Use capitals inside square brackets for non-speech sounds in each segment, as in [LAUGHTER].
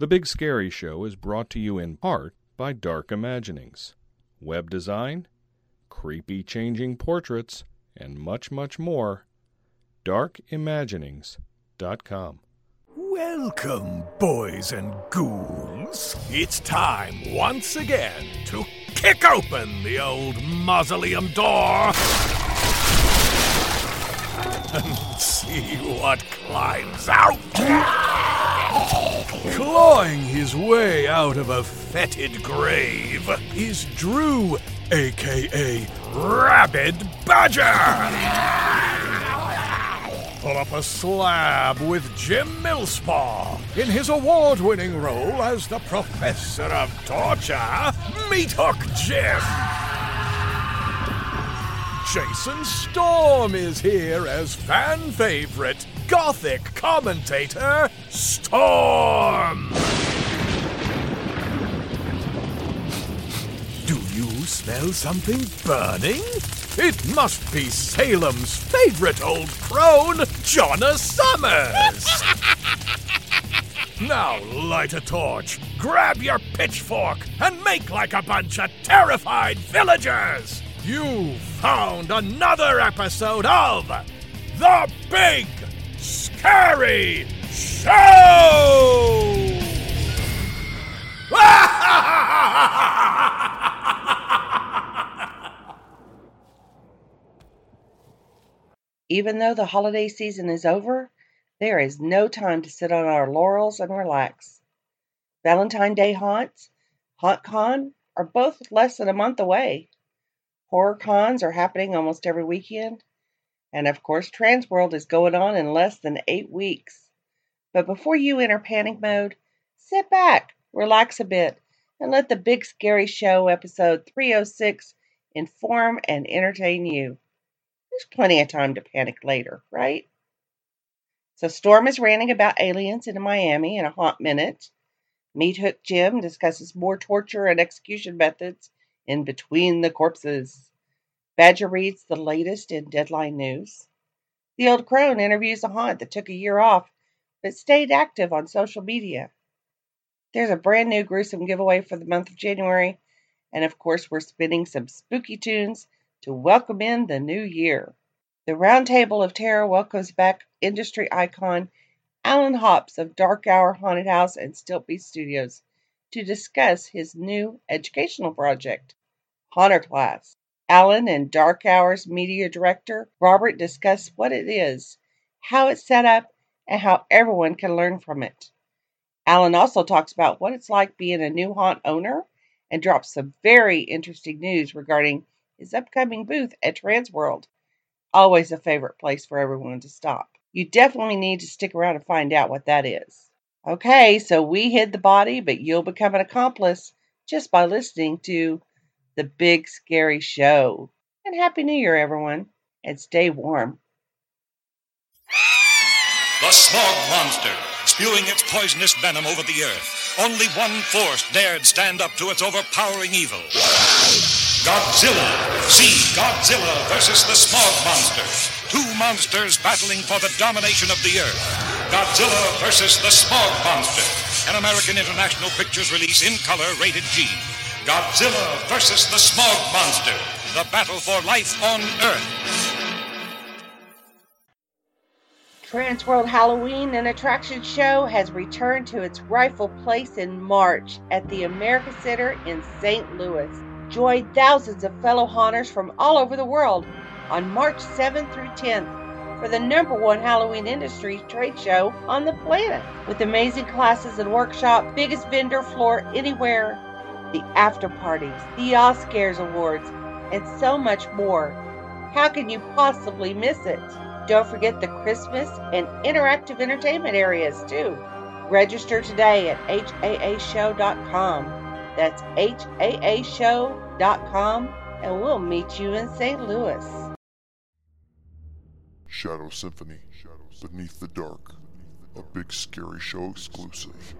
The Big Scary Show is brought to you in part by Dark Imaginings, web design, creepy changing portraits, and much, much more. DarkImaginings.com. Welcome, boys and ghouls. It's time once again to kick open the old mausoleum door and see what climbs out. Clawing his way out of a fetid grave is Drew, aka Rabid Badger. Pull up a slab with Jim Millspaw in his award winning role as the Professor of Torture, Meat Hook Jim. Jason Storm is here as fan favorite Gothic commentator Storm. Do you smell something burning? It must be Salem's favorite old crone, Jonna Summers. [LAUGHS] now light a torch, grab your pitchfork, and make like a bunch of terrified villagers. You found another episode of The Big Scary Show! Even though the holiday season is over, there is no time to sit on our laurels and relax. Valentine Day haunts, HauntCon, are both less than a month away. Horror cons are happening almost every weekend. And of course, Transworld is going on in less than eight weeks. But before you enter panic mode, sit back, relax a bit, and let the Big Scary Show episode 306 inform and entertain you. There's plenty of time to panic later, right? So Storm is ranting about aliens in Miami in a Haunt Minute. Meat Hook Jim discusses more torture and execution methods in Between the Corpses. Badger reads the latest in Deadline News. The Old Crone interviews a haunt that took a year off but stayed active on social media. There's a brand new gruesome giveaway for the month of January, and of course, we're spinning some spooky tunes to welcome in the new year. The Roundtable of Terror welcomes back industry icon Allen Hopps of Dark Hour Haunted House and Stiltbeast Studios to discuss his new educational project, Haunter Class. Allen and Dark Hour's media director, Robert, discuss what it is, how it's set up, and how everyone can learn from it. Allen also talks about what it's like being a new haunt owner and drops some very interesting news regarding his upcoming booth at Transworld. Always a favorite place for everyone to stop. You definitely need to stick around and find out what that is. Okay, so we hid the body, but you'll become an accomplice just by listening to The Big Scary Show. And Happy New Year, everyone, and stay warm. The Smog Monster, spewing its poisonous venom over the earth. Only one force dared stand up to its overpowering evil. Godzilla. See Godzilla versus the Smog Monster. Two monsters battling for the domination of the earth. Godzilla versus the Smog Monster. An American International Pictures release in color rated G. Godzilla versus the Smog Monster. The battle for life on Earth. Transworld Halloween and Attraction Show has returned to its rightful place in March at the America Center in St. Louis. Join thousands of fellow haunters from all over the world on March 7th through 10th for the number one Halloween industry trade show on the planet. With amazing classes and workshops, biggest vendor floor anywhere, the after parties, the Oscars awards, and so much more. How can you possibly miss it? Don't forget the Christmas and interactive entertainment areas too. Register today at haashow.com. That's haashow.com and we'll meet you in St. Louis. Shadow Symphony, Beneath the Dark, a big scary show exclusive.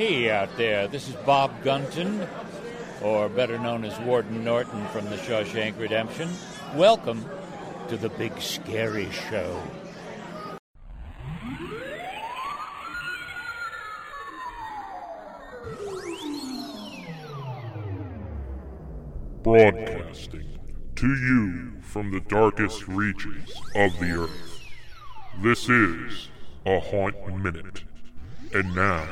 Hey out there, this is Bob Gunton, or better known as Warden Norton from the Shawshank Redemption. Welcome to the Big Scary Show. Broadcasting to you from the darkest reaches of the earth. This is a Haunt Minute. And now,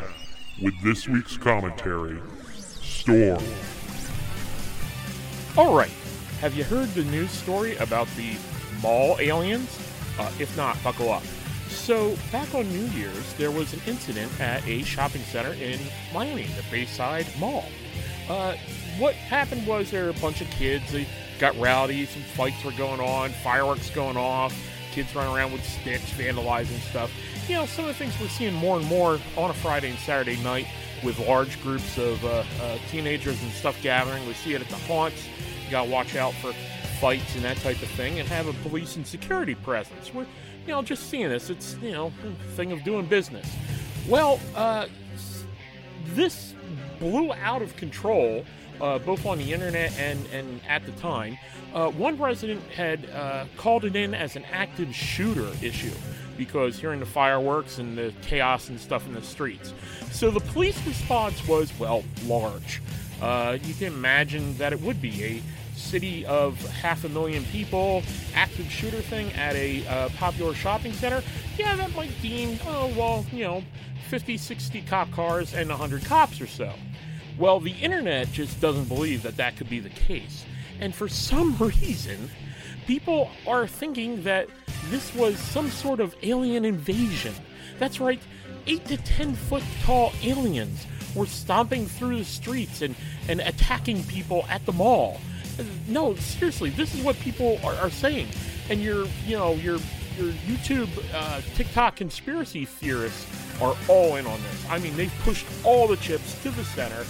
with this week's commentary, Storm. All right. Have you heard the news story about the mall aliens? Uh, if not, buckle up. So, back on New Year's, there was an incident at a shopping center in Miami, the Bayside Mall. Uh, what happened was there were a bunch of kids. They got rowdy. Some fights were going on. Fireworks going off. Kids running around with sticks, vandalizing stuff. You know, some of the things we're seeing more and more on a Friday and Saturday night with large groups of uh, uh, teenagers and stuff gathering. We see it at the haunts. You got to watch out for fights and that type of thing, and have a police and security presence. We're, you know, just seeing this. It's you know, a thing of doing business. Well, uh, this blew out of control, uh, both on the internet and, and at the time. Uh, one resident had uh, called it in as an active shooter issue because hearing the fireworks and the chaos and stuff in the streets. So the police response was, well, large. Uh, you can imagine that it would be a city of half a million people, active shooter thing at a uh, popular shopping center, yeah, that might deem, oh, well, you know, 50, 60 cop cars and 100 cops or so. Well, the internet just doesn't believe that that could be the case. And for some [LAUGHS] reason, people are thinking that this was some sort of alien invasion. That's right, 8 to 10 foot tall aliens were stomping through the streets and, and attacking people at the mall. No, seriously, this is what people are, are saying. And your, you know, your your YouTube, uh, TikTok conspiracy theorists are all in on this. I mean, they've pushed all the chips to the center,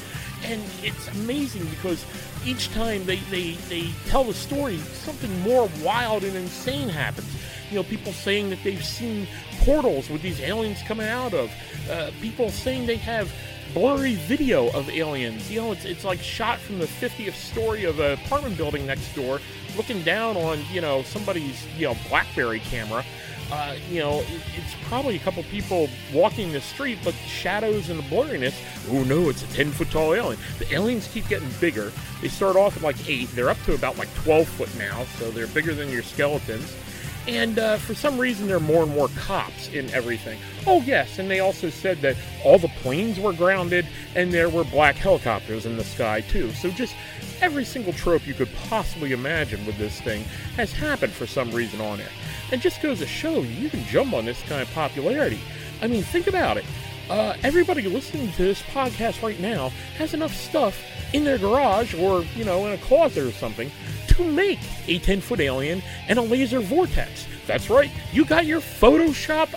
and it's amazing because each time they, they, they tell the story, something more wild and insane happens. You know, people saying that they've seen portals with these aliens coming out of, uh, people saying they have blurry video of aliens. You know, it's, it's like shot from the 50th story of an apartment building next door, looking down on, you know, somebody's, you know, Blackberry camera. Uh, you know, it's probably a couple people walking the street, but shadows and the blurriness. Oh no, it's a 10 foot tall alien. The aliens keep getting bigger. They start off at like 8, they're up to about like 12 foot now, so they're bigger than your skeletons. And uh, for some reason, there are more and more cops in everything. Oh, yes, and they also said that all the planes were grounded and there were black helicopters in the sky, too. So just every single trope you could possibly imagine with this thing has happened for some reason on it. And just goes to show you, can jump on this kind of popularity. I mean, think about it. Uh, everybody listening to this podcast right now has enough stuff in their garage or, you know, in a closet or something to make a 10 foot alien and a laser vortex. That's right, you got your Photoshop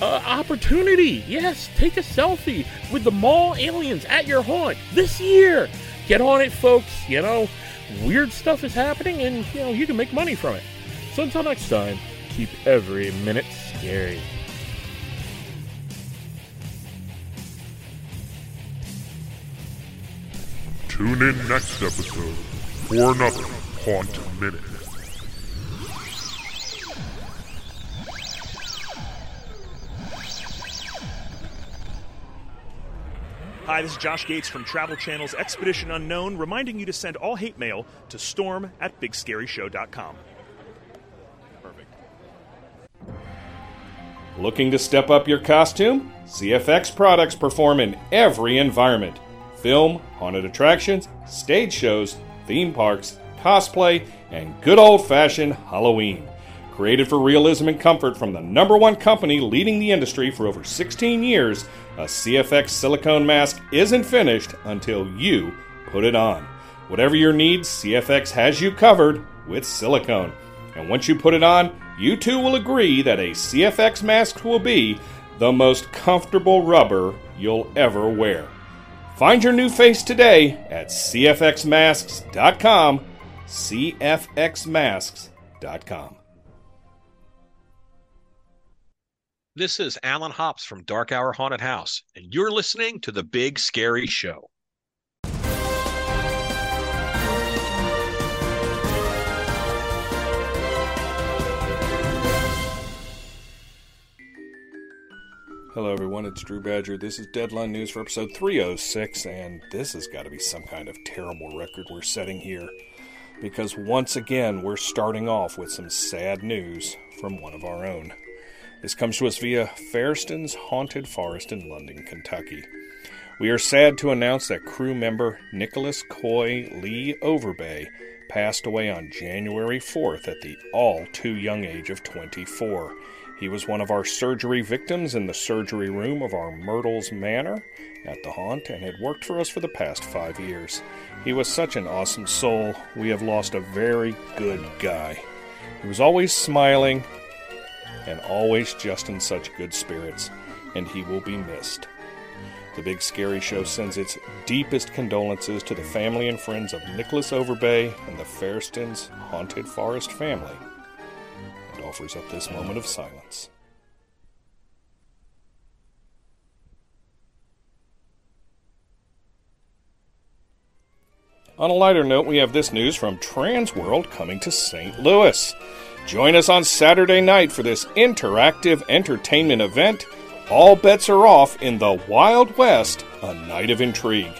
uh, opportunity. Yes, take a selfie with the mall aliens at your haunt this year. Get on it, folks. You know, weird stuff is happening and, you know, you can make money from it. So until next time, keep every minute scary. Tune in next episode for another Haunt Minute. Hi, this is Josh Gates from Travel Channel's Expedition Unknown, reminding you to send all hate mail to storm at bigscaryshow.com. Looking to step up your costume? CFX products perform in every environment film, haunted attractions, stage shows, theme parks, cosplay, and good old fashioned Halloween. Created for realism and comfort from the number one company leading the industry for over 16 years, a CFX silicone mask isn't finished until you put it on. Whatever your needs, CFX has you covered with silicone. And once you put it on, you too will agree that a CFX mask will be the most comfortable rubber you'll ever wear. Find your new face today at cfxmasks.com. cfxmasks.com. This is Allen Hopps from Dark Hour Haunted House, and you're listening to The Big Scary Show. Hello, everyone. It's Drew Badger. This is Deadline News for episode 306, and this has got to be some kind of terrible record we're setting here. Because once again, we're starting off with some sad news from one of our own. This comes to us via Fairston's Haunted Forest in London, Kentucky. We are sad to announce that crew member Nicholas Coy Lee Overbay passed away on January 4th at the all too young age of 24. He was one of our surgery victims in the surgery room of our Myrtles Manor at the haunt and had worked for us for the past five years. He was such an awesome soul. We have lost a very good guy. He was always smiling and always just in such good spirits, and he will be missed. The Big Scary Show sends its deepest condolences to the family and friends of Nicholas Overbay and the Fairstons Haunted Forest family offers up this moment of silence. On a lighter note, we have this news from Transworld coming to St. Louis. Join us on Saturday night for this interactive entertainment event. All bets are off in the Wild West, a night of intrigue.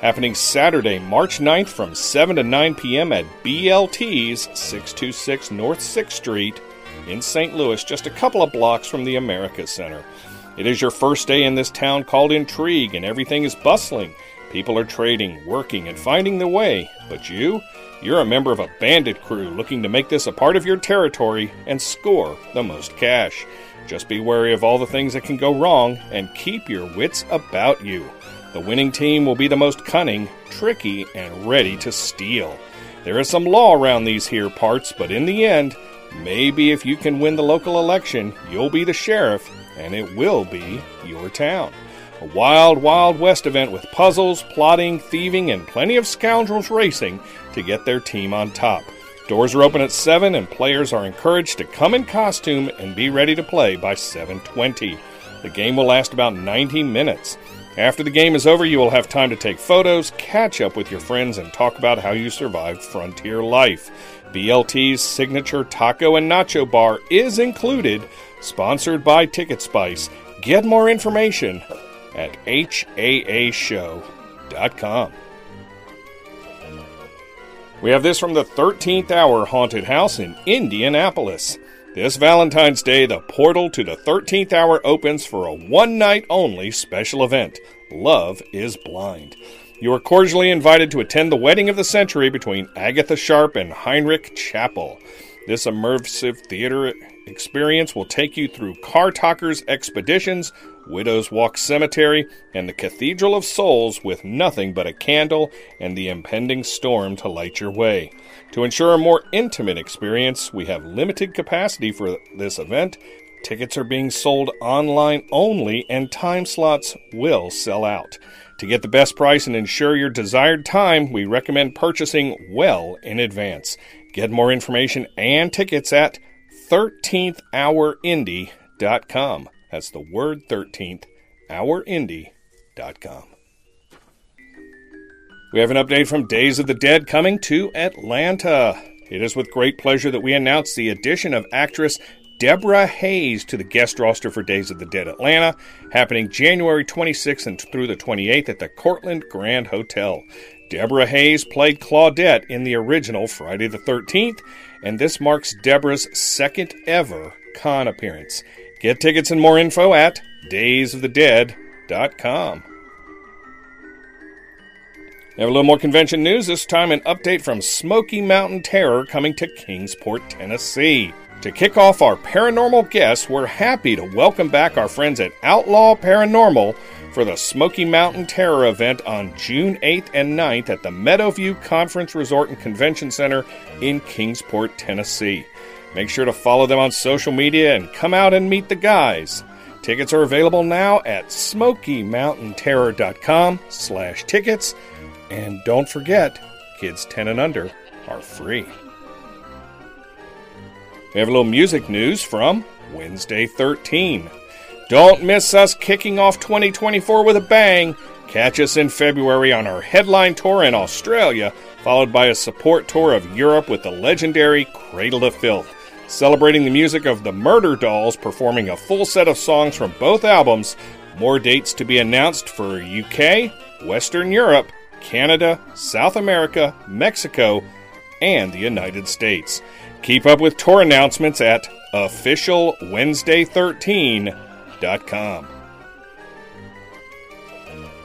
Happening Saturday, March 9th from 7 to 9 p.m. at BLT's 626 North 6th Street in St. Louis, just a couple of blocks from the America Center. It is your first day in this town called Intrigue, and everything is bustling. People are trading, working, and finding their way. But you? You're a member of a bandit crew looking to make this a part of your territory and score the most cash. Just be wary of all the things that can go wrong and keep your wits about you. The winning team will be the most cunning, tricky, and ready to steal. There is some law around these here parts, but in the end, maybe if you can win the local election, you'll be the sheriff, and it will be your town. A wild, wild west event with puzzles, plotting, thieving, and plenty of scoundrels racing to get their team on top. Doors are open at 7 and players are encouraged to come in costume and be ready to play by 7:20. The game will last about 90 minutes. After the game is over, you will have time to take photos, catch up with your friends, and talk about how you survived frontier life. BLT's signature taco and nacho bar is included, sponsored by Ticket Spice. Get more information at haashow.com. We have this from the 13th Hour Haunted House in Indianapolis. This Valentine's Day, the portal to the 13th hour opens for a one night only special event Love is Blind. You are cordially invited to attend the wedding of the century between Agatha Sharp and Heinrich Chappell. This immersive theater experience will take you through Car Talkers Expeditions, Widow's Walk Cemetery, and the Cathedral of Souls with nothing but a candle and the impending storm to light your way. To ensure a more intimate experience, we have limited capacity for this event. Tickets are being sold online only, and time slots will sell out. To get the best price and ensure your desired time, we recommend purchasing well in advance. Get more information and tickets at 13thhourindy.com. That's the word 13th, hourindy.com. We have an update from Days of the Dead coming to Atlanta. It is with great pleasure that we announce the addition of actress Deborah Hayes to the guest roster for Days of the Dead Atlanta, happening January 26th and through the 28th at the Courtland Grand Hotel. Deborah Hayes played Claudette in the original Friday the 13th, and this marks Deborah's second ever con appearance. Get tickets and more info at daysofthedead.com. We have a little more convention news, this time an update from Smoky Mountain Terror coming to Kingsport, Tennessee. To kick off our paranormal guests, we're happy to welcome back our friends at Outlaw Paranormal for the Smoky Mountain Terror event on June 8th and 9th at the Meadowview Conference Resort and Convention Center in Kingsport, Tennessee. Make sure to follow them on social media and come out and meet the guys. Tickets are available now at SmokyMountainTerror.com slash tickets and don't forget, kids 10 and under are free. We have a little music news from Wednesday 13. Don't miss us kicking off 2024 with a bang. Catch us in February on our headline tour in Australia, followed by a support tour of Europe with the legendary Cradle of Filth. Celebrating the music of the Murder Dolls, performing a full set of songs from both albums. More dates to be announced for UK, Western Europe, Canada, South America, Mexico, and the United States. Keep up with tour announcements at officialwednesday13.com.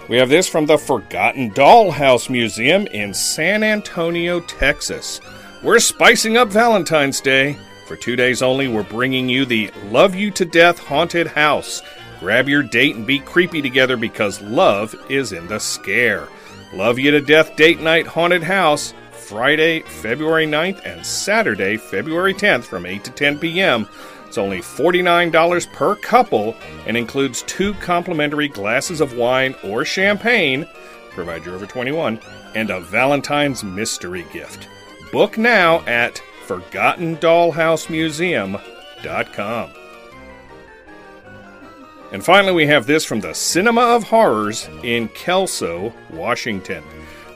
We have this from the Forgotten Dollhouse Museum in San Antonio, Texas. We're spicing up Valentine's Day. For two days only, we're bringing you the Love You to Death Haunted House. Grab your date and be creepy together because love is in the scare. Love You to Death Date Night Haunted House, Friday, February 9th, and Saturday, February 10th from 8 to 10 p.m. It's only $49 per couple and includes two complimentary glasses of wine or champagne, provide you're over 21, and a Valentine's mystery gift. Book now at ForgottenDollhouseMuseum.com. And finally, we have this from the Cinema of Horrors in Kelso, Washington,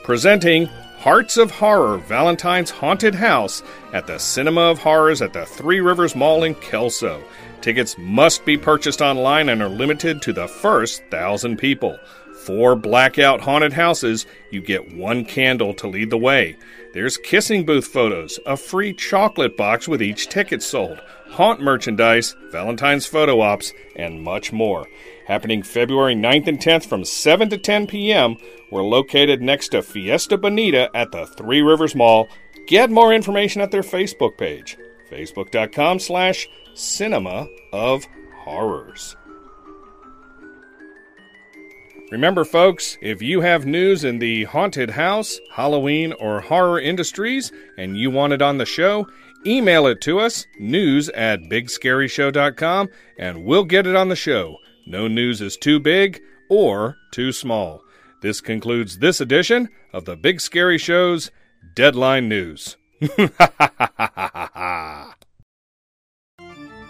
presenting Hearts of Horror Valentine's Haunted House at the Cinema of Horrors at the Three Rivers Mall in Kelso. Tickets must be purchased online and are limited to the first thousand people. Four blackout haunted houses, you get one candle to lead the way. There's kissing booth photos, a free chocolate box with each ticket sold, haunt merchandise, Valentine's photo ops, and much more. Happening February 9th and 10th from 7 to 10 p.m. We're located next to Fiesta Bonita at the Three Rivers Mall. Get more information at their Facebook page, facebook.com slash cinema of horrors. Remember, folks, if you have news in the haunted house, Halloween, or horror industries and you want it on the show, email it to us, news at bigscaryshow.com, and we'll get it on the show. No news is too big or too small. This concludes this edition of the Big Scary Show's Deadline News. [LAUGHS]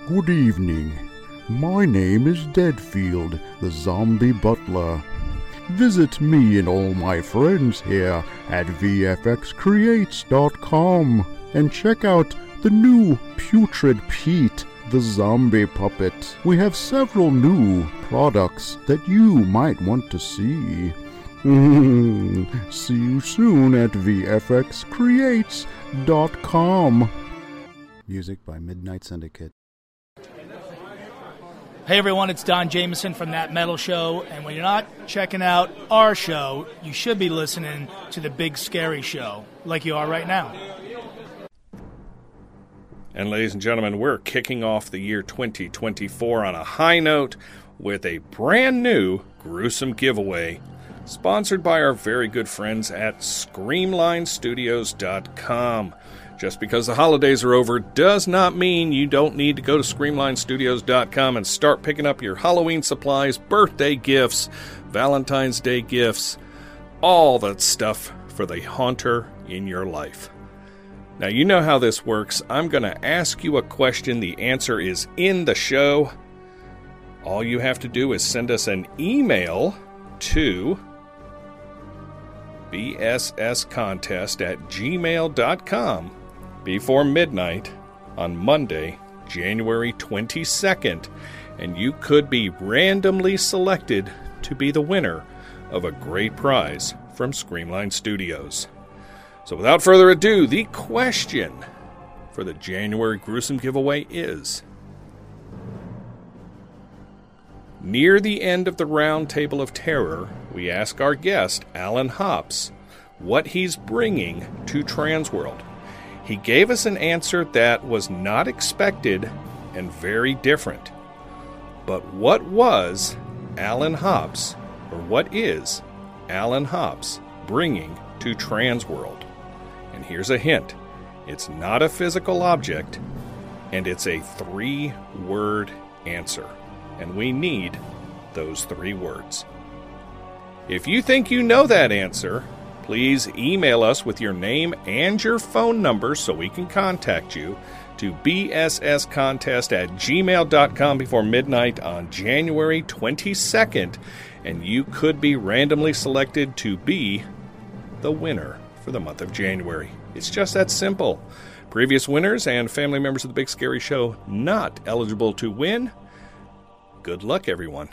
Good evening. My name is Deadfield, the zombie butler. Visit me and all my friends here at VFXCreates.com and check out the new Putrid Pete, the zombie puppet. We have several new products that you might want to see. [LAUGHS] see you soon at VFXCreates.com. Music by Midnight Syndicate. Hey everyone, it's Don Jamieson from That Metal Show, and when you're not checking out our show, you should be listening to the Big Scary Show, like you are right now. And ladies and gentlemen, we're kicking off the year 2024 on a high note with a brand new gruesome giveaway sponsored by our very good friends at ScreamlineStudios.com. Just because the holidays are over does not mean you don't need to go to ScreamlineStudios.com and start picking up your Halloween supplies, birthday gifts, Valentine's Day gifts, all that stuff for the haunter in your life. Now, you know how this works. I'm going to ask you a question. The answer is in the show. All you have to do is send us an email to bsscontest at gmail.com before midnight on Monday, January 22nd, and you could be randomly selected to be the winner of a great prize from Screamline Studios. So, without further ado, the question for the January gruesome giveaway is Near the end of the round table of terror, we ask our guest, Allen Hopps, what he's bringing to Transworld. He gave us an answer that was not expected and very different. But what was Allen Hopps, or what is Allen Hopps bringing to Transworld? And here's a hint it's not a physical object, and it's a three word answer. And we need those three words. If you think you know that answer, please email us with your name and your phone number so we can contact you to bsscontest at gmail.com before midnight on January 22nd, and you could be randomly selected to be the winner for the month of January. It's just that simple. Previous winners and family members of the Big Scary Show not eligible to win. Good luck, everyone.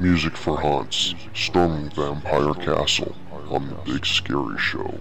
Music for Haunts, Storming Vampire Castle on The Big Scary Show.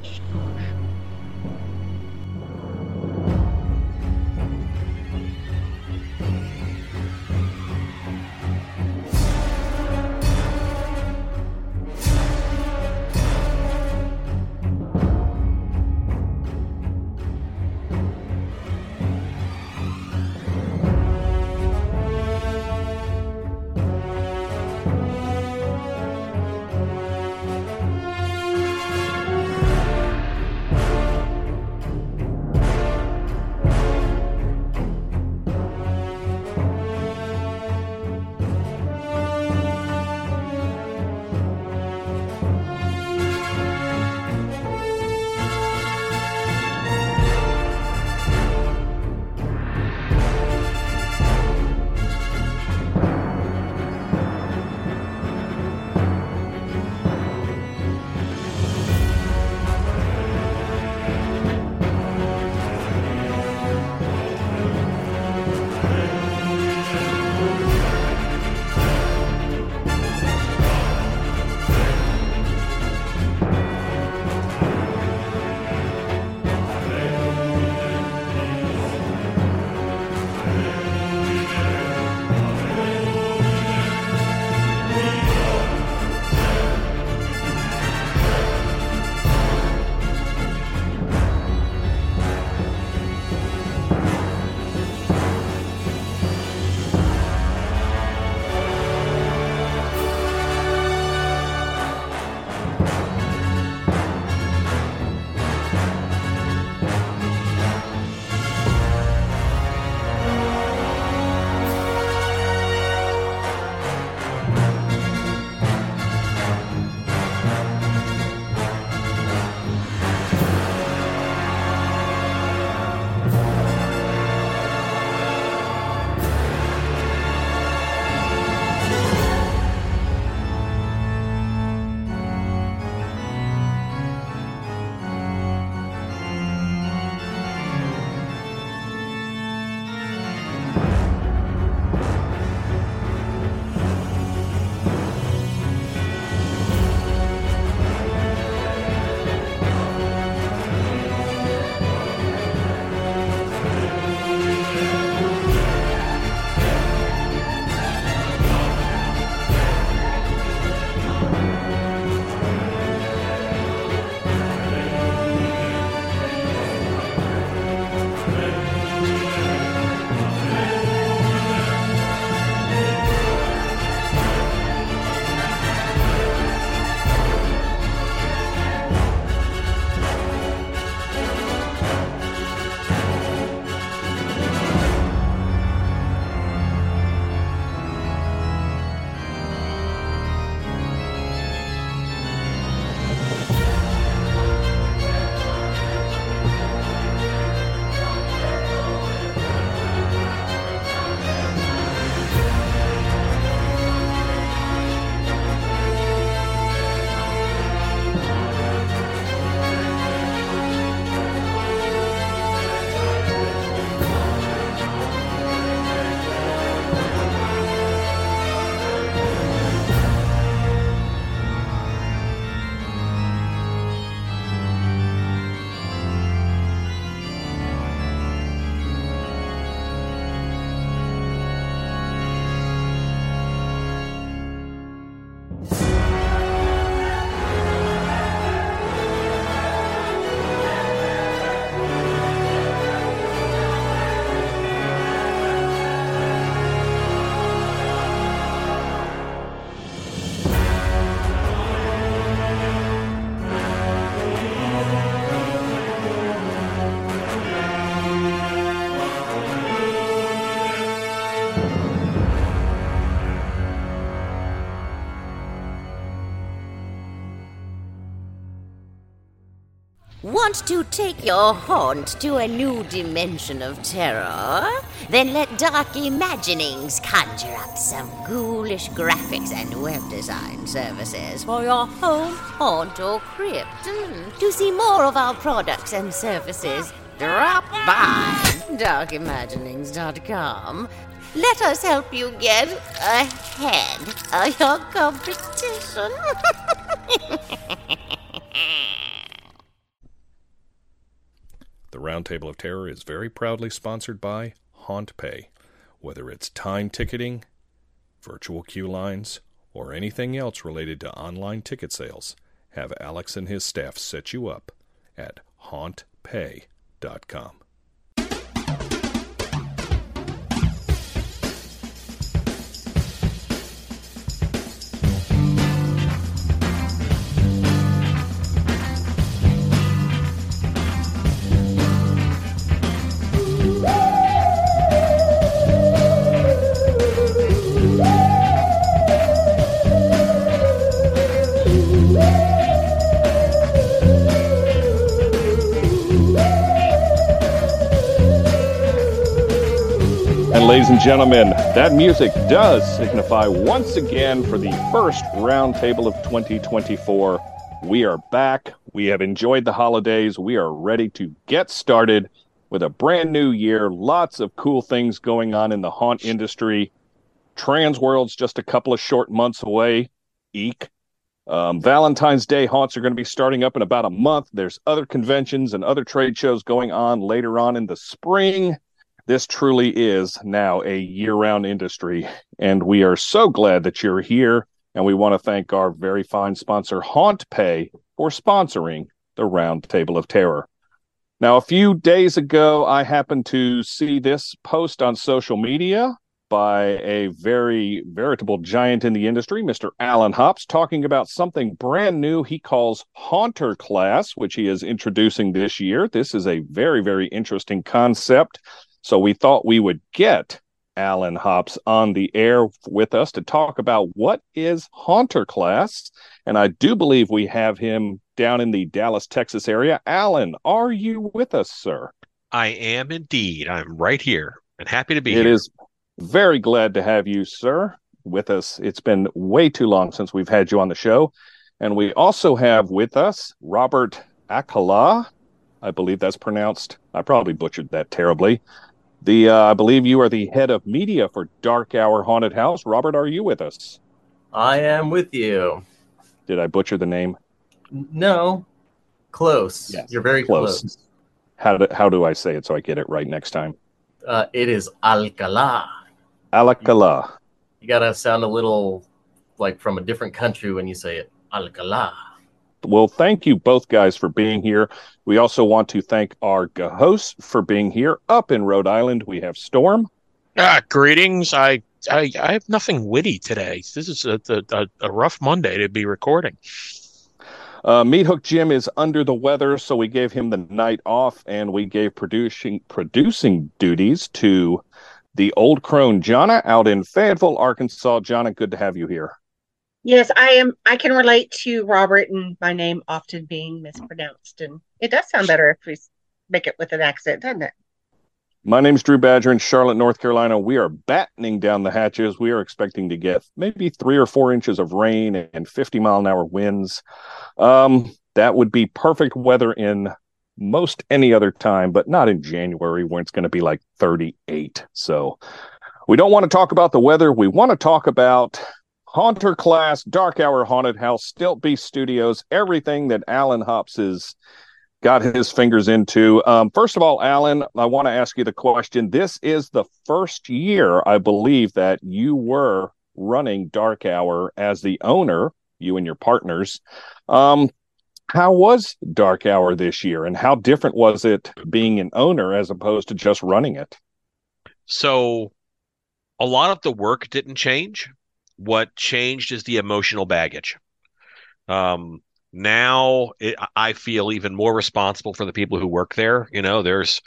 Want to take your haunt to a new dimension of terror? Then let Dark Imaginings conjure up some ghoulish graphics and web design services for your home, haunt, or crypt. Mm. To see more of our products and services, drop by darkimaginings.com. Let us help you get ahead of your competition. [LAUGHS] Roundtable of Terror is very proudly sponsored by HauntPay. Whether it's time ticketing, virtual queue lines, or anything else related to online ticket sales, have Alex and his staff set you up at hauntpay.com. ladies and gentlemen, that music does signify once again for the first roundtable of 2024. We are back. We have enjoyed the holidays. We are ready to get started with a brand new year. Lots of cool things going on in the haunt industry. Trans World's just a couple of short months away. Eek. Um, Valentine's Day haunts are going to be starting up in about a month. There's other conventions and other trade shows going on later on in the spring this truly is now a year round industry. And we are so glad that you're here. And we want to thank our very fine sponsor, HauntPay, for sponsoring the Round Table of Terror. Now, a few days ago, I happened to see this post on social media by a very veritable giant in the industry, Mr. Allen Hopps, talking about something brand new he calls Haunter Class, which he is introducing this year. This is a very, very interesting concept. So we thought we would get Allen Hopps on the air with us to talk about what is Haunter Class. And I do believe we have him down in the Dallas, Texas area. Allen, are you with us, sir? I am indeed. I'm right here and happy to be It here. is very glad to have you, sir, with us. It's been way too long since we've had you on the show. And we also have with us Robert Akala. I believe that's pronounced. I probably butchered that terribly. The uh, I believe you are the head of media for Dark Hour Haunted House. Robert, are you with us? I am with you. Did I butcher the name? No, close. You're very close. How do how do I say it so I get it right next time? Uh, it is Alcala. Alakala. You gotta sound a little like from a different country when you say it. Alcala. Well, thank you both guys for being here. We also want to thank our hosts for being here. Up in Rhode Island, we have Storm. Ah, greetings. I, I I have nothing witty today. This is a, a, a rough Monday to be recording. Uh, Meathook Jim is under the weather, so we gave him the night off, and we gave producing producing duties to the old crone Jonna out in Fayetteville, Arkansas. Jonna, good to have you here. Yes, I am. I can relate to Robert and my name often being mispronounced, and it does sound better if we make it with an accent, doesn't it? My name's Drew Badger in Charlotte, North Carolina. We are battening down the hatches. We are expecting to get maybe three or four inches of rain and 50 mile an hour winds. Um, that would be perfect weather in most any other time, but not in January when it's going to be like 38. So we don't want to talk about the weather. We want to talk about Haunter Class, Dark Hour Haunted House, Stiltbeast Studios, everything that Allen Hopps has got his fingers into. Um, first of all, Allen, I want to ask you the question. This is the first year, I believe, that you were running Dark Hour as the owner, you and your partners. Um, how was Dark Hour this year, and how different was it being an owner as opposed to just running it? So a lot of the work didn't change. What changed is the emotional baggage. Um, now it, I feel even more responsible for the people who work there. You know, there's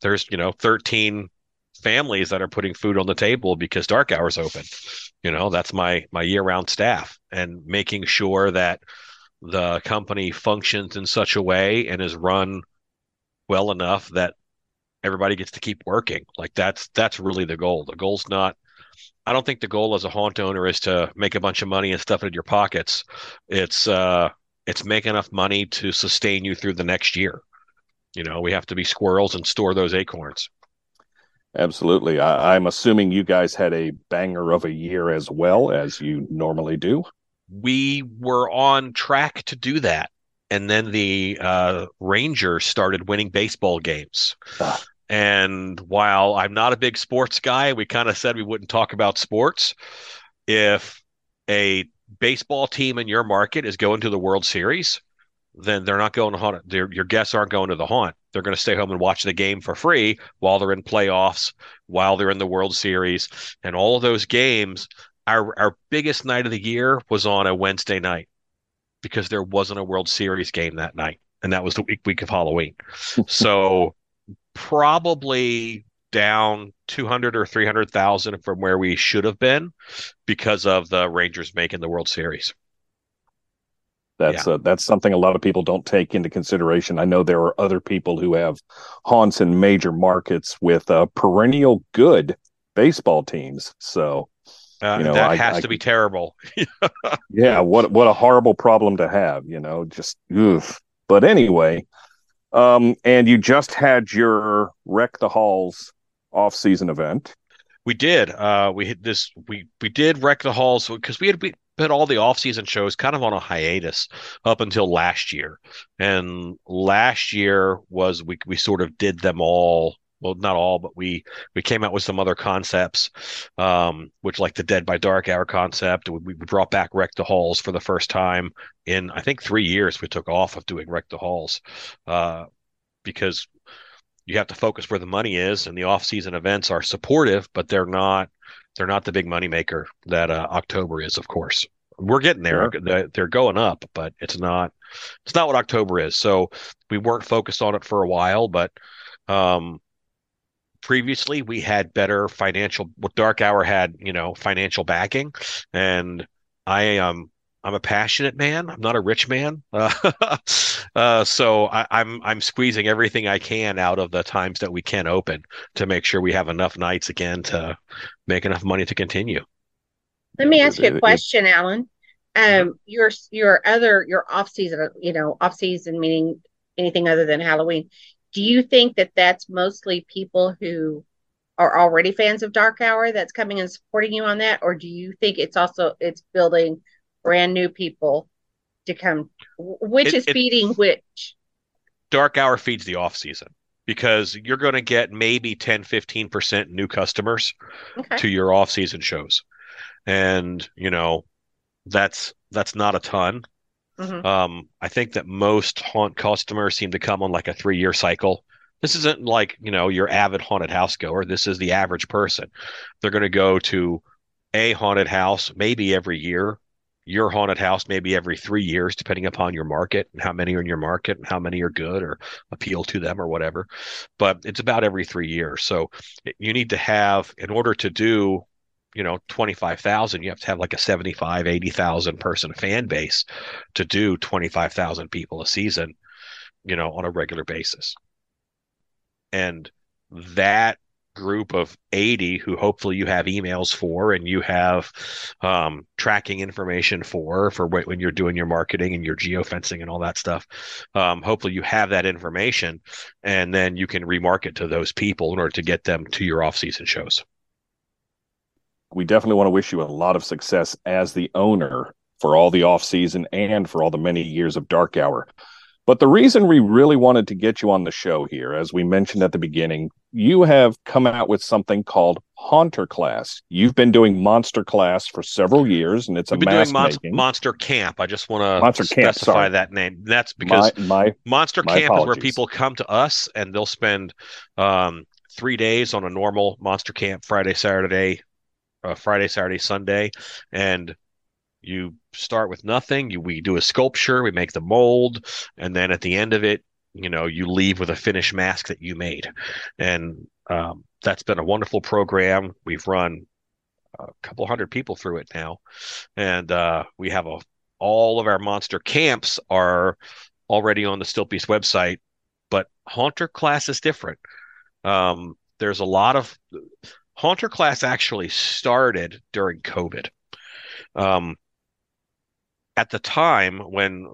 there's you know 13 families that are putting food on the table because dark hours open. You know, that's my my year-round staff and making sure that the company functions in such a way and is run well enough that everybody gets to keep working. Like that's that's really the goal. The goal's not I don't think the goal as a haunt owner is to make a bunch of money and stuff it in your pockets. It's uh it's make enough money to sustain you through the next year. You know, we have to be squirrels and store those acorns. Absolutely. I, I'm assuming you guys had a banger of a year as well as you normally do. We were on track to do that. And then the uh, Rangers started winning baseball games. And while I'm not a big sports guy, we kind of said we wouldn't talk about sports. If a baseball team in your market is going to the World Series, then they're not going to haunt. Their, your guests aren't going to the haunt. They're going to stay home and watch the game for free while they're in playoffs, while they're in the World Series, and all of those games. Our our biggest night of the year was on a Wednesday night because there wasn't a World Series game that night, and that was the week week of Halloween. [LAUGHS] so probably down 200 or 300,000 from where we should have been because of the Rangers making the World Series. That's yeah. uh, that's something a lot of people don't take into consideration. I know there are other people who have haunts in major markets with uh, perennial good baseball teams. So uh, you know, that I, has I, to be terrible. [LAUGHS] yeah, what what a horrible problem to have. You know, just oof. But anyway, um, and you just had your wreck the halls off season event. We did. Uh, we hit this. We we did wreck the halls because we had we put all the off-season shows kind of on a hiatus up until last year, and last year was we we sort of did them all. Well, not all, but we we came out with some other concepts, um, which like the Dead by Dark Hour concept. We, we brought back Wreck the Halls for the first time in I think three years. We took off of doing Wreck the Halls uh, because you have to focus where the money is, and the off-season events are supportive, but they're not they're not the big money maker that uh, October is. Of course, we're getting there. Sure. They're going up, but it's not it's not what October is. So we weren't focused on it for a while, but um, previously we had better financial. What Dark Hour had, you know, financial backing, and I um I'm a passionate man. I'm not a rich man, uh, [LAUGHS] uh, so I, am I'm, I'm squeezing everything I can out of the times that we can open to make sure we have enough nights again to make enough money to continue. Let me ask you a question, Allen. Um, your your other your off season, you know, off season meaning anything other than Halloween. Do you think that that's mostly people who are already fans of Dark Hour that's coming and supporting you on that, or do you think it's also it's building brand new people to come. Which it, is it, feeding which? Dark Hour feeds the off season because you're going to get maybe 10 15% new customers okay. to your off season shows. And, you know, that's that's not a ton. Mm-hmm. Um, I think that most haunt customers seem to come on like a three year cycle. This isn't like, you know, your avid haunted house goer. This is the average person. They're going to go to a haunted house maybe every year your haunted house maybe every three years, depending upon your market and how many are in your market and how many are good or appeal to them or whatever. But it's about every three years. So you need to have, in order to do, you know, 25,000, you have to have like a 75, 80,000 person fan base to do 25,000 people a season, you know, on a regular basis. And that group of 80 who hopefully you have emails for and you have um, tracking information for for when you're doing your marketing and your geofencing and all that stuff um, hopefully you have that information and then you can remarket to those people in order to get them to your off-season shows we definitely want to wish you a lot of success as the owner for all the off-season and for all the many years of dark hour but the reason we really wanted to get you on the show here, as we mentioned at the beginning, you have come out with something called Haunter Class. You've been doing Monster Class for several years, and it's We've a been doing Mon- Monster Camp. I just want to specify Camp, that name. That's because my, my Monster my Camp apologies. is where people come to us and they'll spend um, three days on a normal Monster Camp Friday, Saturday, uh, Friday, Saturday, Sunday, and you start with nothing. You we do a sculpture, we make the mold, and then at the end of it, you know, you leave with a finished mask that you made, and um, that's been a wonderful program. We've run a couple hundred people through it now, and uh, we have a all of our monster camps are already on the Stiltbeast website, but Haunter class is different. Um, there's a lot of Haunter class actually started during COVID. Um, at the time when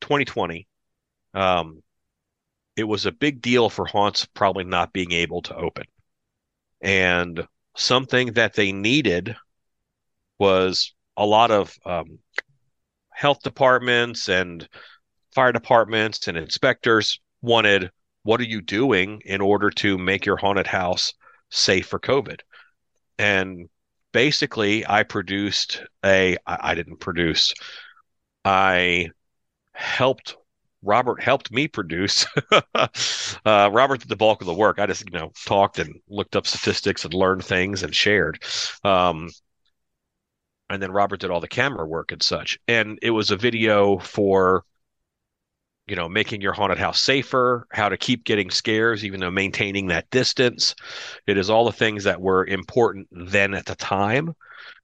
2020, um, it was a big deal for haunts probably not being able to open. And something that they needed was a lot of um, health departments and fire departments and inspectors wanted what are you doing in order to make your haunted house safe for covid and basically i produced a I, I didn't produce i helped Robert helped me produce. [LAUGHS] uh, Robert did the bulk of the work. I just, you know, talked and looked up statistics and learned things and shared. Um, and then Robert did all the camera work and such. And it was a video for, you know, making your haunted house safer, how to keep getting scares, even though maintaining that distance. It is all the things that were important then at the time.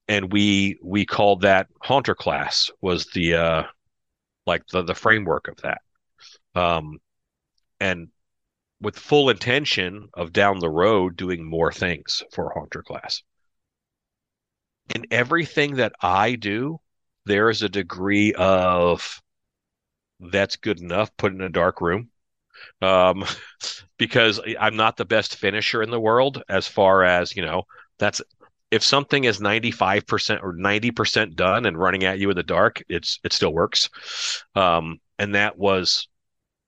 And we we called that haunter class was the uh like the the framework of that. Um and with full intention of down the road doing more things for haunter class in everything that I do, there is a degree of that's good enough. Put in a dark room, um, [LAUGHS] because I'm not the best finisher in the world. As far as you know, that's if something is 95 percent or 90 percent done and running at you in the dark, it's it still works. Um, and that was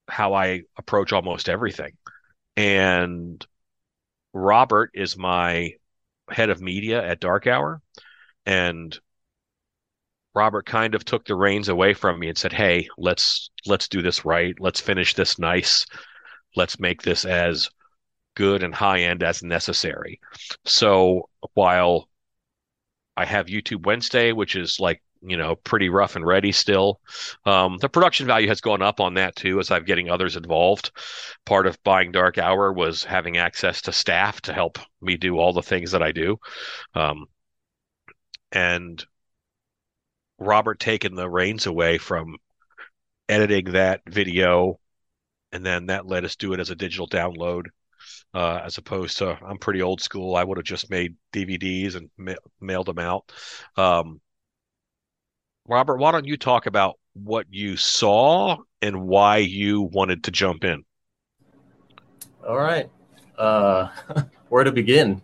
how I approach almost everything. And Robert is my head of media at Dark Hour and Robert kind of took the reins away from me and said, "Hey, let's let's do this right. Let's finish this nice. Let's make this as good and high end as necessary." So while I have YouTube Wednesday, which is like you know pretty rough and ready still, um, the production value has gone up on that too as I'm getting others involved. Part of buying Dark Hour was having access to staff to help me do all the things that I do. Um, and Robert taking the reins away from editing that video, and then that let us do it as a digital download, uh, as opposed to I'm pretty old school. I would have just made DVDs and ma- mailed them out. Um, Robert, why don't you talk about what you saw and why you wanted to jump in? All right. Uh, [LAUGHS] where to begin?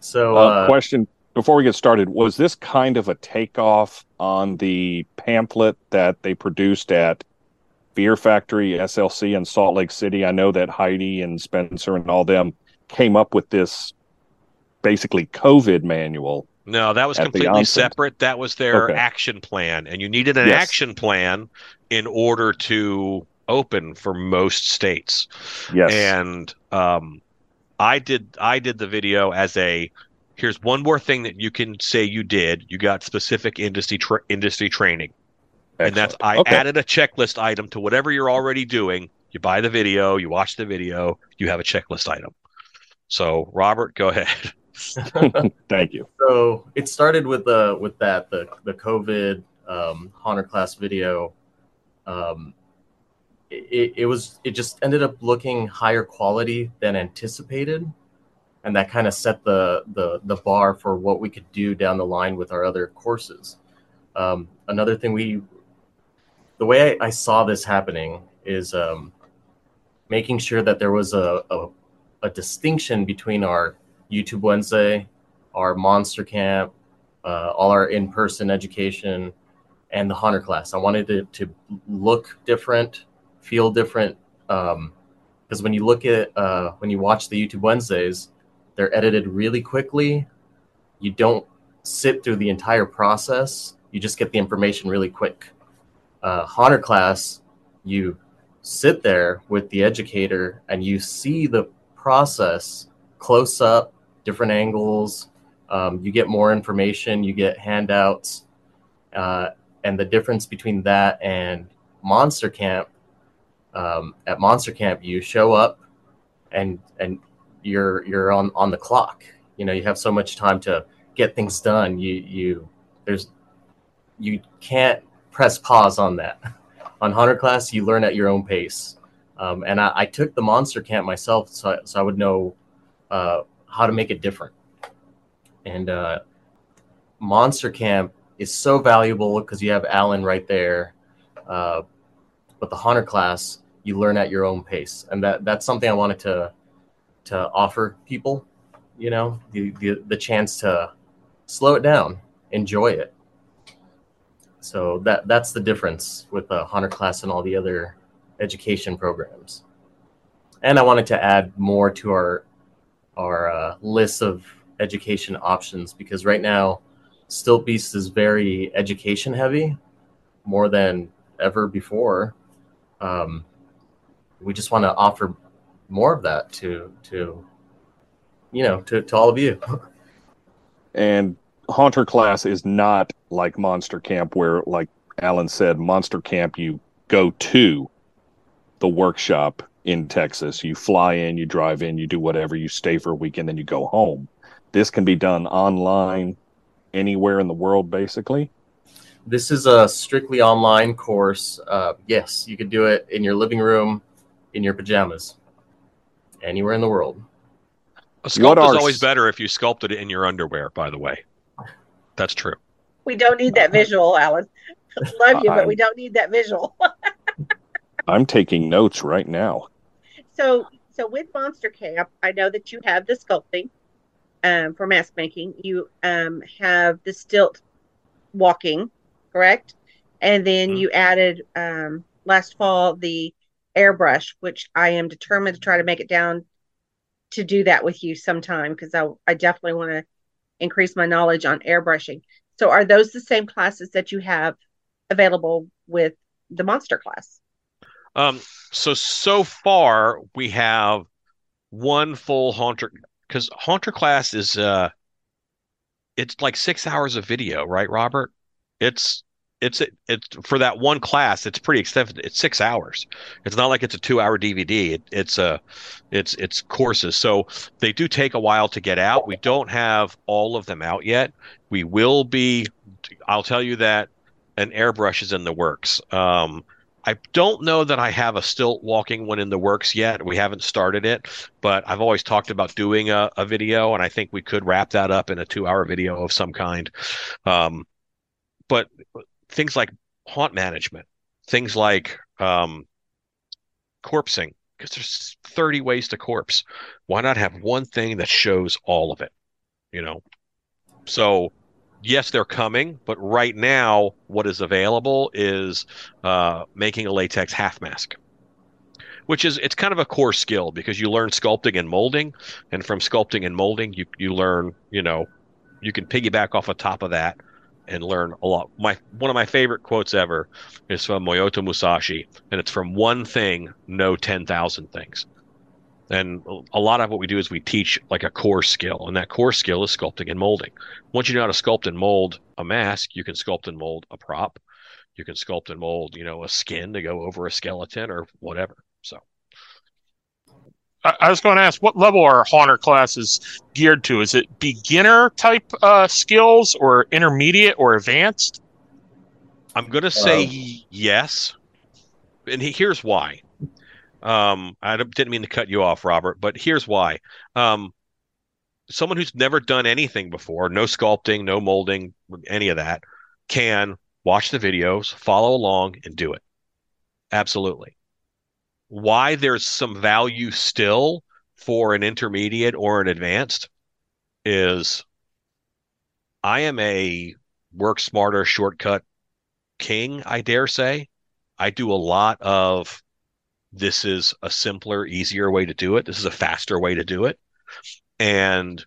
So, Uh, uh, question before we get started was this kind of a takeoff on the pamphlet that they produced at Fear Factory SLC in Salt Lake City? I know that Heidi and Spencer and all them came up with this basically COVID manual. No, that was completely separate. That was their Okay. action plan, and you needed an Yes. action plan in order to open for most states. Yes. And um, I did I did the video as a here's one more thing that you can say you did. You got specific industry tra- industry training, and that's I Okay. added a checklist item to whatever you're already doing. You buy the video, you watch the video, you have a checklist item. So, Robert, go ahead. [LAUGHS] [LAUGHS] Thank you. So it started with the with that the the COVID um, Haunter class video. Um, it, it was it just ended up looking higher quality than anticipated, and that kind of set the the the bar for what we could do down the line with our other courses. Um, another thing we, the way I, I saw this happening is um, making sure that there was a, a a distinction between our YouTube Wednesday, our Monster Camp, uh, all our in-person education, and the Haunter class. I wanted it to look different, feel different, because when you look at uh, when you watch the YouTube Wednesdays, they're edited really quickly. You don't sit through the entire process. You just get the information really quick. Uh, Haunter class, you sit there with the educator and you see the process close up, different angles. Um, you get more information, you get handouts. Uh, and the difference between that and Monster Camp, um, at Monster Camp, you show up and and you're you're on on the clock. You know, you have so much time to get things done. You you there's you can't press pause on that. [LAUGHS] On Haunter class, you learn at your own pace. Um, and I, I, took the monster camp myself, so, so I would know uh, how to make it different. And uh, monster camp is so valuable because you have Allen right there. Uh, but the Haunter class, you learn at your own pace, and that that's something I wanted to to offer people. You know, the the, the chance to slow it down, enjoy it. So that that's the difference with the Haunter class and all the other education programs. And I wanted to add more to our our uh, list of education options because right now, Stiltbeast is very education heavy, more than ever before. Um, we just want to offer more of that to to you know to, to all of you. [LAUGHS] and Haunter class is not like Monster Camp, where, like Allen said, Monster Camp, you go to the workshop in Texas. You fly in, you drive in, you do whatever, you stay for a weekend, then you go home. This can be done online anywhere in the world, basically. This is a strictly online course. Uh, yes, you could do it in your living room, in your pajamas, anywhere in the world. A sculpt is always better if you sculpted it in your underwear, by the way. That's true. We don't need that visual, Allen. [LAUGHS] Love you, but we don't need that visual. [LAUGHS] I'm taking notes right now. So, so with Monster Camp, I know that you have the sculpting um, for mask making. You um, have the stilt walking, correct? And then mm-hmm. you added um, last fall the airbrush, which I am determined to try to make it down to do that with you sometime because I, I definitely want to increase my knowledge on airbrushing. So are those the same classes that you have available with the monster class? Um, so so far we have one full haunter because haunter class is uh it's like six hours of video, right, Robert? It's it's it's for that one class. It's pretty extensive. It's six hours. It's not like it's a two-hour DVD. It, it's a, it's it's courses. So they do take a while to get out. We don't have all of them out yet. We will be. I'll tell you that an airbrush is in the works. Um, I don't know that I have a stilt walking one in the works yet. We haven't started it, but I've always talked about doing a, a video, and I think we could wrap that up in a two-hour video of some kind. Um, but things like haunt management, things like um, corpsing, because there's 30 ways to corpse. Why not have one thing that shows all of it? You know? So, yes, they're coming, but right now, what is available is uh, making a latex half mask. Which is it's kind of a core skill because you learn sculpting and molding, and from sculpting and molding, you you learn you know you can piggyback off the top of that and learn a lot. My one of my favorite quotes ever is from Miyamoto Musashi, and it's from one thing, know ten thousand things. And a lot of what we do is we teach like a core skill, and that core skill is sculpting and molding. Once you know how to sculpt and mold a mask, you can sculpt and mold a prop. You can sculpt and mold, you know, a skin to go over a skeleton or whatever. So I was going to ask what level are Haunter classes geared to? Is it beginner type uh, skills or intermediate or advanced? I'm going to say um, yes. And here's why. Um, I didn't mean to cut you off, Robert, but here's why. Um, someone who's never done anything before, no sculpting, no molding, any of that, can watch the videos, follow along, and do it. Absolutely why there's some value still for an intermediate or an advanced is I am a work smarter shortcut king, I dare say. I do a lot of this is a simpler, easier way to do it. This is a faster way to do it. And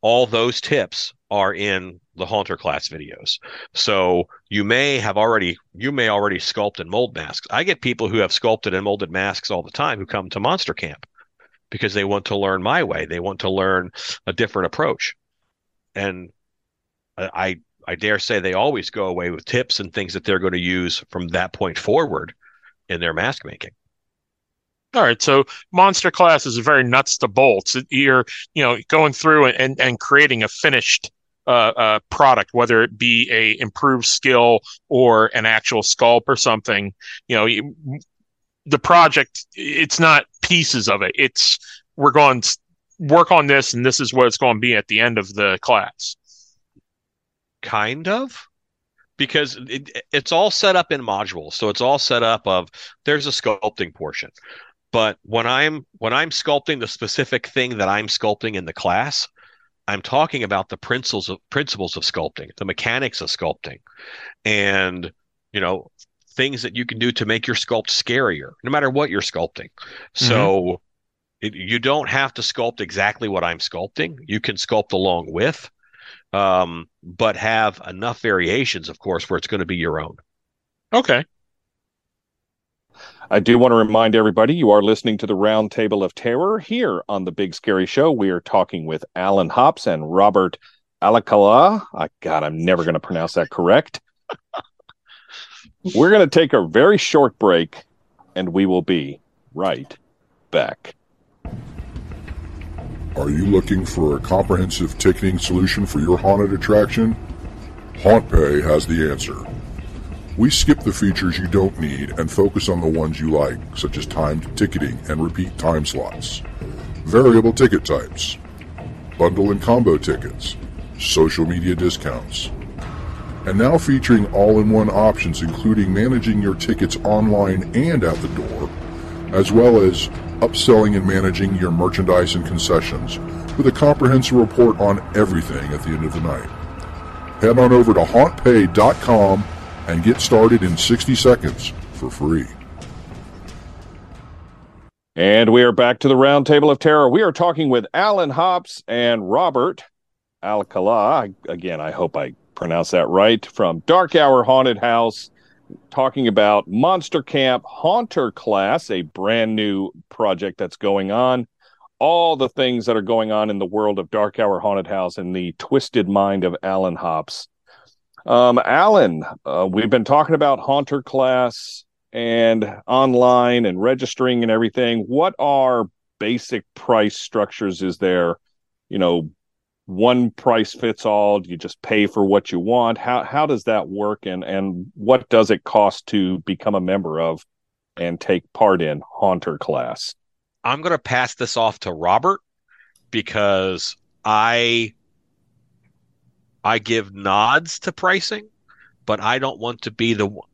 all those tips are in the Haunter class videos. So you may have already you may already sculpt and mold masks. I get people who have sculpted and molded masks all the time who come to Monster Camp because they want to learn my way. They want to learn a different approach. And I I dare say they always go away with tips and things that they're going to use from that point forward in their mask making. All right, so monster class is very nuts to bolts. You're, you know, going through and, and creating a finished uh, uh, product, whether it be a improved skill or an actual sculpt or something. You know, the project it's not pieces of it. It's we're going to work on this, and this is what it's going to be at the end of the class. Kind of because it, it's all set up in modules so it's all set up of there's a sculpting portion but when i'm when i'm sculpting the specific thing that i'm sculpting in the class i'm talking about the principles of principles of sculpting the mechanics of sculpting and you know things that you can do to make your sculpt scarier no matter what you're sculpting so it, you don't have to sculpt exactly what i'm sculpting you can sculpt along with um, but have enough variations, of course, where it's going to be your own. Okay. I do want to remind everybody you are listening to the Round Table of Terror here on the Big Scary Show. We are talking with Allen Hopps and Robert Alakala. I, God, I'm never going to pronounce that correct. We're going to take a very short break and we will be right back. Are you looking for a comprehensive ticketing solution for your haunted attraction? HauntPay has the answer. We skip the features you don't need and focus on the ones you like, such as timed ticketing and repeat time slots, variable ticket types, bundle and combo tickets, social media discounts, and now featuring all-in-one options including managing your tickets online and at the door, as well as upselling and managing your merchandise and concessions with a comprehensive report on everything at the end of the night. Head on over to hauntpay.com and get started in 60 seconds for free. And we are back to the Roundtable of Terror. We are talking with Allen Hopps and Robert Alcala. Again, I hope I pronounced that right. From Dark Hour Haunted House, talking about Monster Camp Haunter Class, a brand new project that's going on. All the things that are going on in the world of Dark Hour Haunted House and the twisted mind of Allen Hopps. Um, Allen, uh, we've been talking about Haunter Class and online and registering and everything. What are basic price structures? Is there, you know, one price fits all? Do you just pay for what you want? How how does that work and and what does it cost to become a member of and take part in Haunter class? I'm going to pass this off to Robert because I I give nods to pricing, but I don't want to be the one.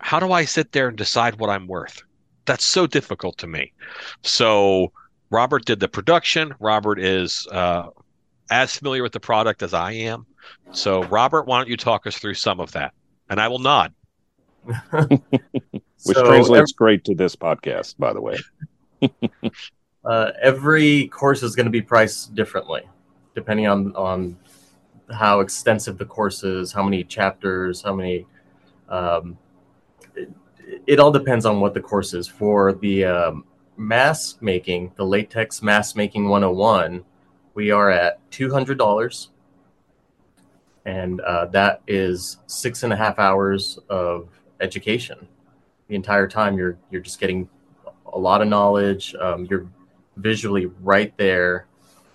how do I sit there and decide what I'm worth? That's so difficult to me. So Robert did the production. Robert is uh, as familiar with the product as I am. So, Robert, why don't you talk us through some of that? And I will nod. [LAUGHS] Which So, translates ev- great to this podcast, by the way. [LAUGHS] uh, every course is going to be priced differently, depending on on how extensive the course is, how many chapters, how many. Um, it, it all depends on what the course is. For the um, making, the latex mask making 101, we are at two hundred dollars, and uh, that is six and a half hours of education. The entire time, you're you're just getting a lot of knowledge. Um, you're visually right there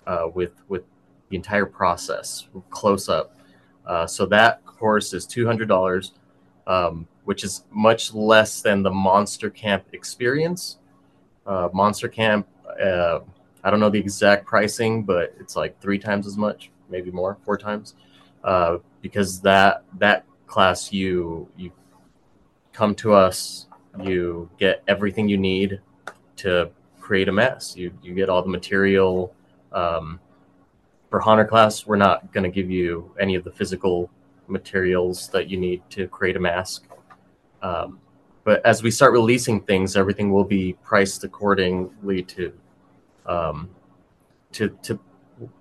uh, with with the entire process, close up. Uh, so that course is two hundred dollars, um, which is much less than the Monster Camp experience. Uh, Monster Camp, uh, I don't know the exact pricing, but it's like three times as much, maybe more, four times, uh, because that that class you you come to us, you get everything you need to create a mess. You you get all the material. Um, for Haunter class, we're not going to give you any of the physical materials that you need to create a mask. Um, but as we start releasing things, everything will be priced accordingly to um, to to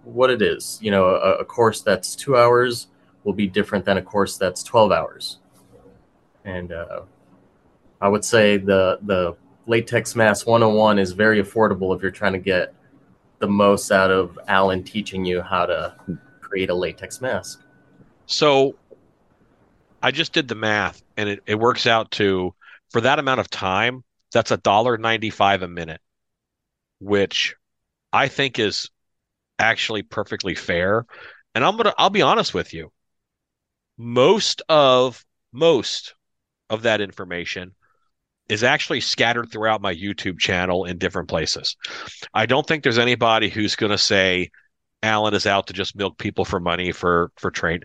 what it is. You know, a, a course that's two hours will be different than a course that's twelve hours. And uh, I would say the the latex mask 101 is very affordable if you're trying to get the most out of Allen teaching you how to create a latex mask. So I just did the math and it, it works out to for that amount of time, that's a dollar ninety five a minute, which I think is actually perfectly fair. And I'm gonna I'll be honest with you. Most of most of that information is actually scattered throughout my YouTube channel in different places. I don't think there's anybody who's going to say Allen is out to just milk people for money for for training.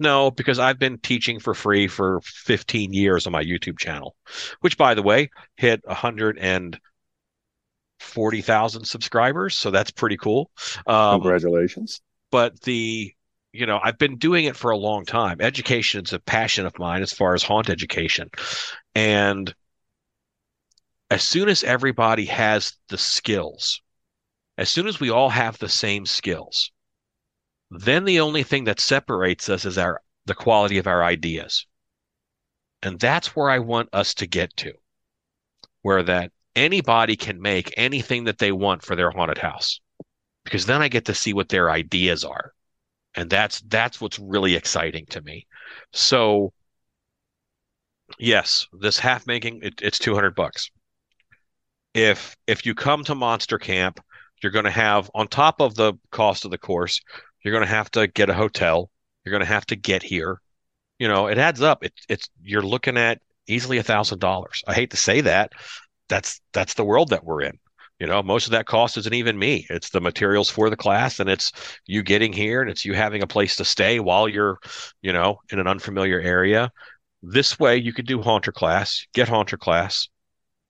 No, because I've been teaching for free for 15 years on my YouTube channel, which by the way hit 140,000 subscribers, so that's pretty cool. Um, Congratulations. But the you know, I've been doing it for a long time. Education is a passion of mine as far as haunt education. And as soon as everybody has the skills, as soon as we all have the same skills, then the only thing that separates us is our the quality of our ideas. And that's where I want us to get to. Where that anybody can make anything that they want for their haunted house. Because then I get to see what their ideas are and that's that's what's really exciting to me. So yes this half making it, it's 200 bucks. If if you come to monster camp you're going to have on top of the cost of the course you're going to have to get a hotel. You're going to have to get here. You know it adds up. It, it's you're looking at easily a thousand dollars. I hate to say that. That's that's the world that we're in you know most of that cost isn't even me. It's the materials for the class and it's you getting here and it's you having a place to stay while you're you know in an unfamiliar area. This way you could do haunter class get haunter class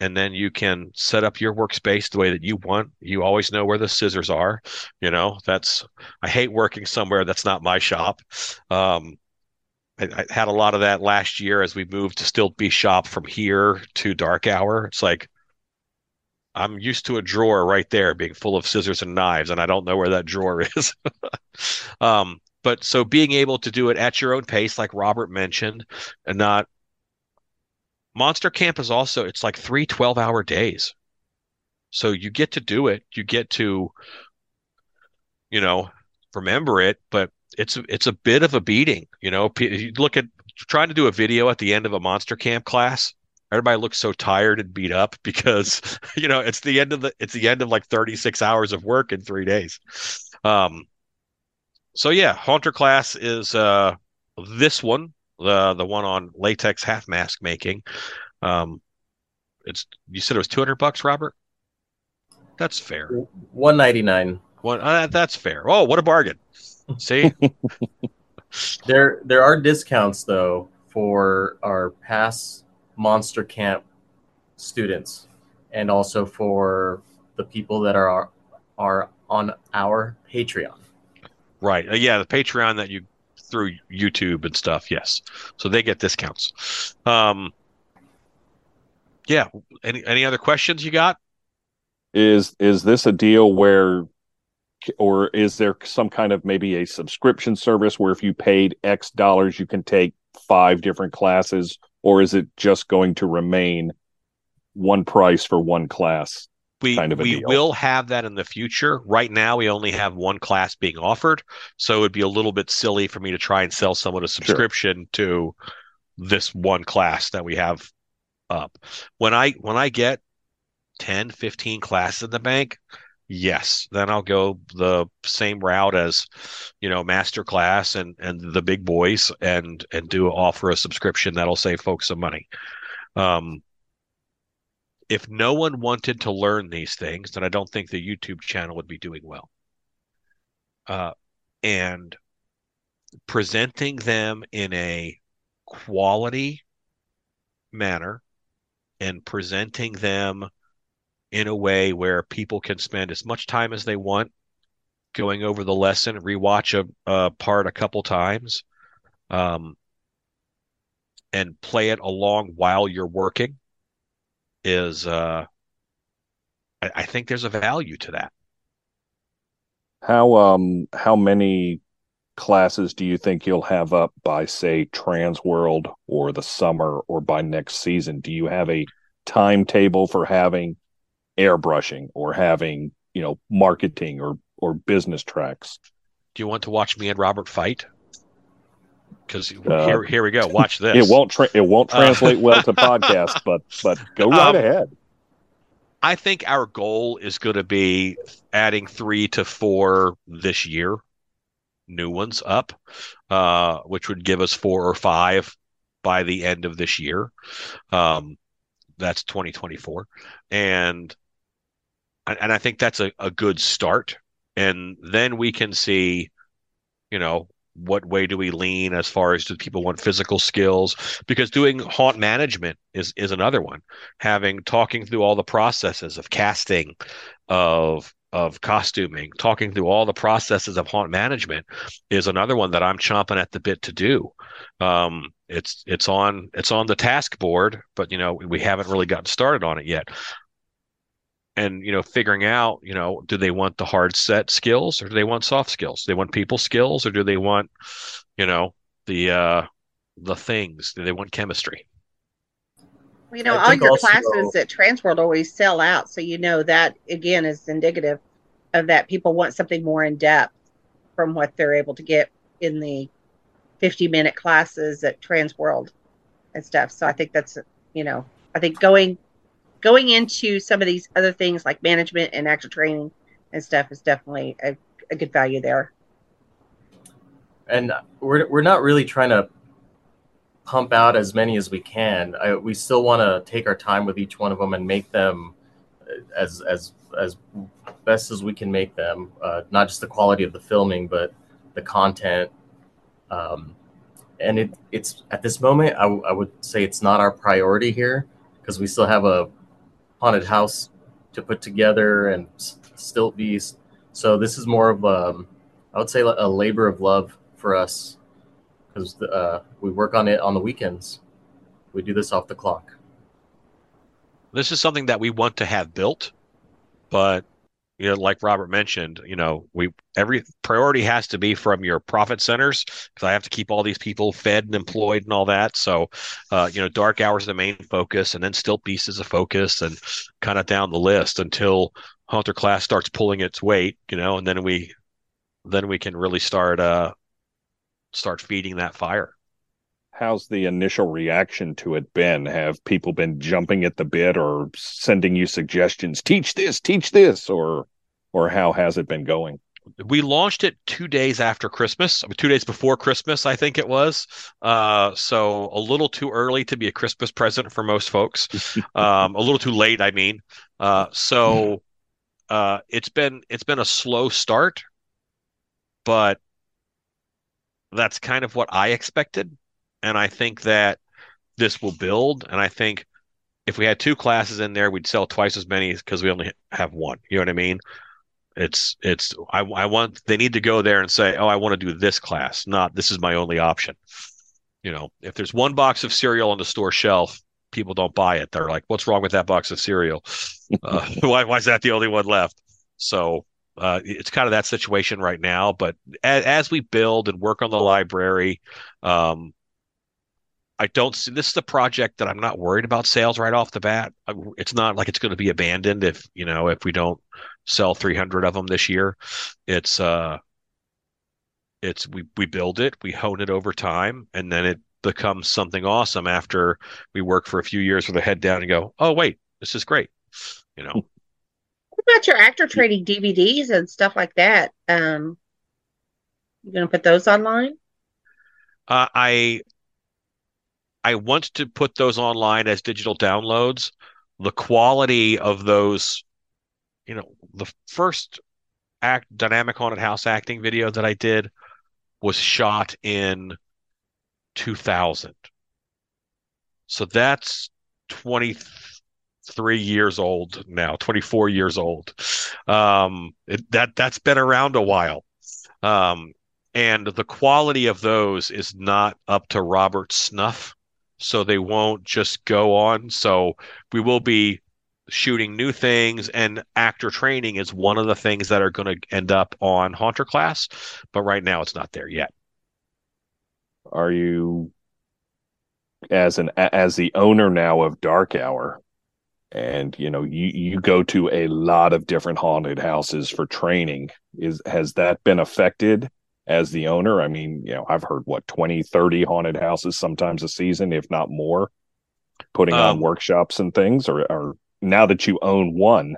and then you can set up your workspace the way that you want. You always know where the scissors are you know that's i hate working somewhere that's not my shop. Um, I, I had a lot of that last year as we moved to Stiltbeast shop from here to dark hour. It's like I'm used to a drawer right there being full of scissors and knives, and I don't know where that drawer [LAUGHS] is. um, but so being able to do it at your own pace, like Robert mentioned, and not Monster Camp is also it's like three 12 hour days. So you get to do it. You get to, you know, remember it, but it's it's a bit of a beating. You know, you look at trying to do a video at the end of a Monster Camp class everybody looks so tired and beat up because [LAUGHS] you know it's the end of the it's the end of like 36 hours of work in three days. Um so yeah haunter class is uh this one the the one on latex half mask making. Um it's you said it was 200 bucks robert? That's fair. 199 one uh, that's fair. Oh what a bargain. See? [LAUGHS] There there are discounts though for our pass Monster Camp students and also for the people that are are on our Patreon. Right. Uh, yeah, the Patreon that you through YouTube and stuff. Yes. So they get discounts. Um yeah, any any other questions you got? Is is this a deal where or is there some kind of maybe a subscription service where if you paid X dollars you can take five different classes or is it just going to remain one price for one class? We, kind of we deal? will have that in the future. Right now, we only have one class being offered, so it'd be a little bit silly for me to try and sell someone a subscription sure. to this one class that we have up. When I when I get 10, 15 classes in the bank, yes. Then i'll go the same route as you know master class and and the big boys and and do offer a subscription that'll save folks some money. Um if no one wanted to learn these things then i don't think the youtube channel would be doing well. Uh and presenting them in a quality manner and presenting them in a way where people can spend as much time as they want going over the lesson, rewatch a, a part a couple times, um, and play it along while you're working is uh, I, I think there's a value to that. How um how many classes do you think you'll have up by say Transworld or the summer or by next season? Do you have a timetable for having airbrushing or having you know marketing or or business tracks. Do you want to watch me and Robert fight? Because uh, here, here we go. Watch [LAUGHS] this. It won't tra- it won't translate uh, well to [LAUGHS] podcast, but but go right um, ahead. I think our goal is going to be adding three to four this year. new ones up, uh, which would give us four or five by the end of this year. Um, that's 2024, and and I think that's a, a good start. And then we can see, you know, what way do we lean as far as do people want physical skills? Because doing haunt management is is another one. Having talking through all the processes of casting of of costuming talking through all the processes of haunt management is another one that i'm chomping at the bit to do. Um, it's it's on it's on the task board but you know we haven't really gotten started on it yet and you know figuring out you know do they want the hard set skills or do they want soft skills? Do they want people skills or do they want you know the uh the things? Do they want chemistry? You know all your also, classes at transworld always sell out so you know that again is indicative of that people want something more in depth from what they're able to get in the 50 minute classes at transworld and stuff. So i think that's you know i think going going into some of these other things like management and actor training and stuff is definitely a, a good value there. And we're, we're not really trying to pump out as many as we can. I, we still want to take our time with each one of them and make them as as as best as we can make them. Uh, not just the quality of the filming, but the content. Um, and it it's at this moment, I, w- I would say it's not our priority here because we still have a haunted house to put together and Stiltbeast. So this is more of um, I would say a labor of love for us because uh, we work on it on the weekends. We do this off the clock. This is something that we want to have built, but you know, like Robert mentioned, you know, we every priority has to be from your profit centers because I have to keep all these people fed and employed and all that. So, uh, you know, dark hours are the main focus, and then still is a focus, and kind of down the list until Haunter class starts pulling its weight, you know, and then we then we can really start uh start feeding that fire. How's the initial reaction to it been? Have people been jumping at the bit or sending you suggestions? Teach this, teach this, or or how has it been going? we launched it two days after Christmas, two days before Christmas, I think it was. Uh, so a little too early to be a Christmas present for most folks. [LAUGHS] um, a little too late, I mean. Uh, so uh, it's been it's been a slow start, but that's kind of what I expected, and I think that this will build. And I think if we had two classes in there, we'd sell twice as many because we only have one. You know what I mean? It's it's I, I want they need to go there and say, oh, I want to do this class, not this is my only option. You know, if there's one box of cereal on the store shelf, people don't buy it. They're like, what's wrong with that box of cereal? [LAUGHS] Uh, [LAUGHS] why why is that the only one left? So uh, it's kind of that situation right now. But as, as we build and work on the library, um, I don't see this is a project that I'm not worried about sales right off the bat. It's not like it's going to be abandoned if you know if we don't sell 300 of them this year. It's uh, it's we we build it, we hone it over time, and then it becomes something awesome after we work for a few years with a head down and go, oh wait, this is great, you know. What about your actor training DVDs and stuff like that? Um, you gonna put those online? Uh, I I want to put those online as digital downloads. The quality of those, you know, the first act dynamic haunted house acting video that I did was shot in 2000. So that's 23 years old now, 24 years old. Um, it, that that's been around a while. Um, and the quality of those is not up to Robert snuff so they won't just go on. So we will be shooting new things and actor training is one of the things that are going to end up on Haunter class, but right now it's not there yet. Are you as an as the owner now of Dark Hour and you know you you go to a lot of different haunted houses for training is has that been affected as the owner. I mean, you know, I've heard what 20, 30 haunted houses sometimes a season, if not more, putting um, on workshops and things. Or, or now that you own one,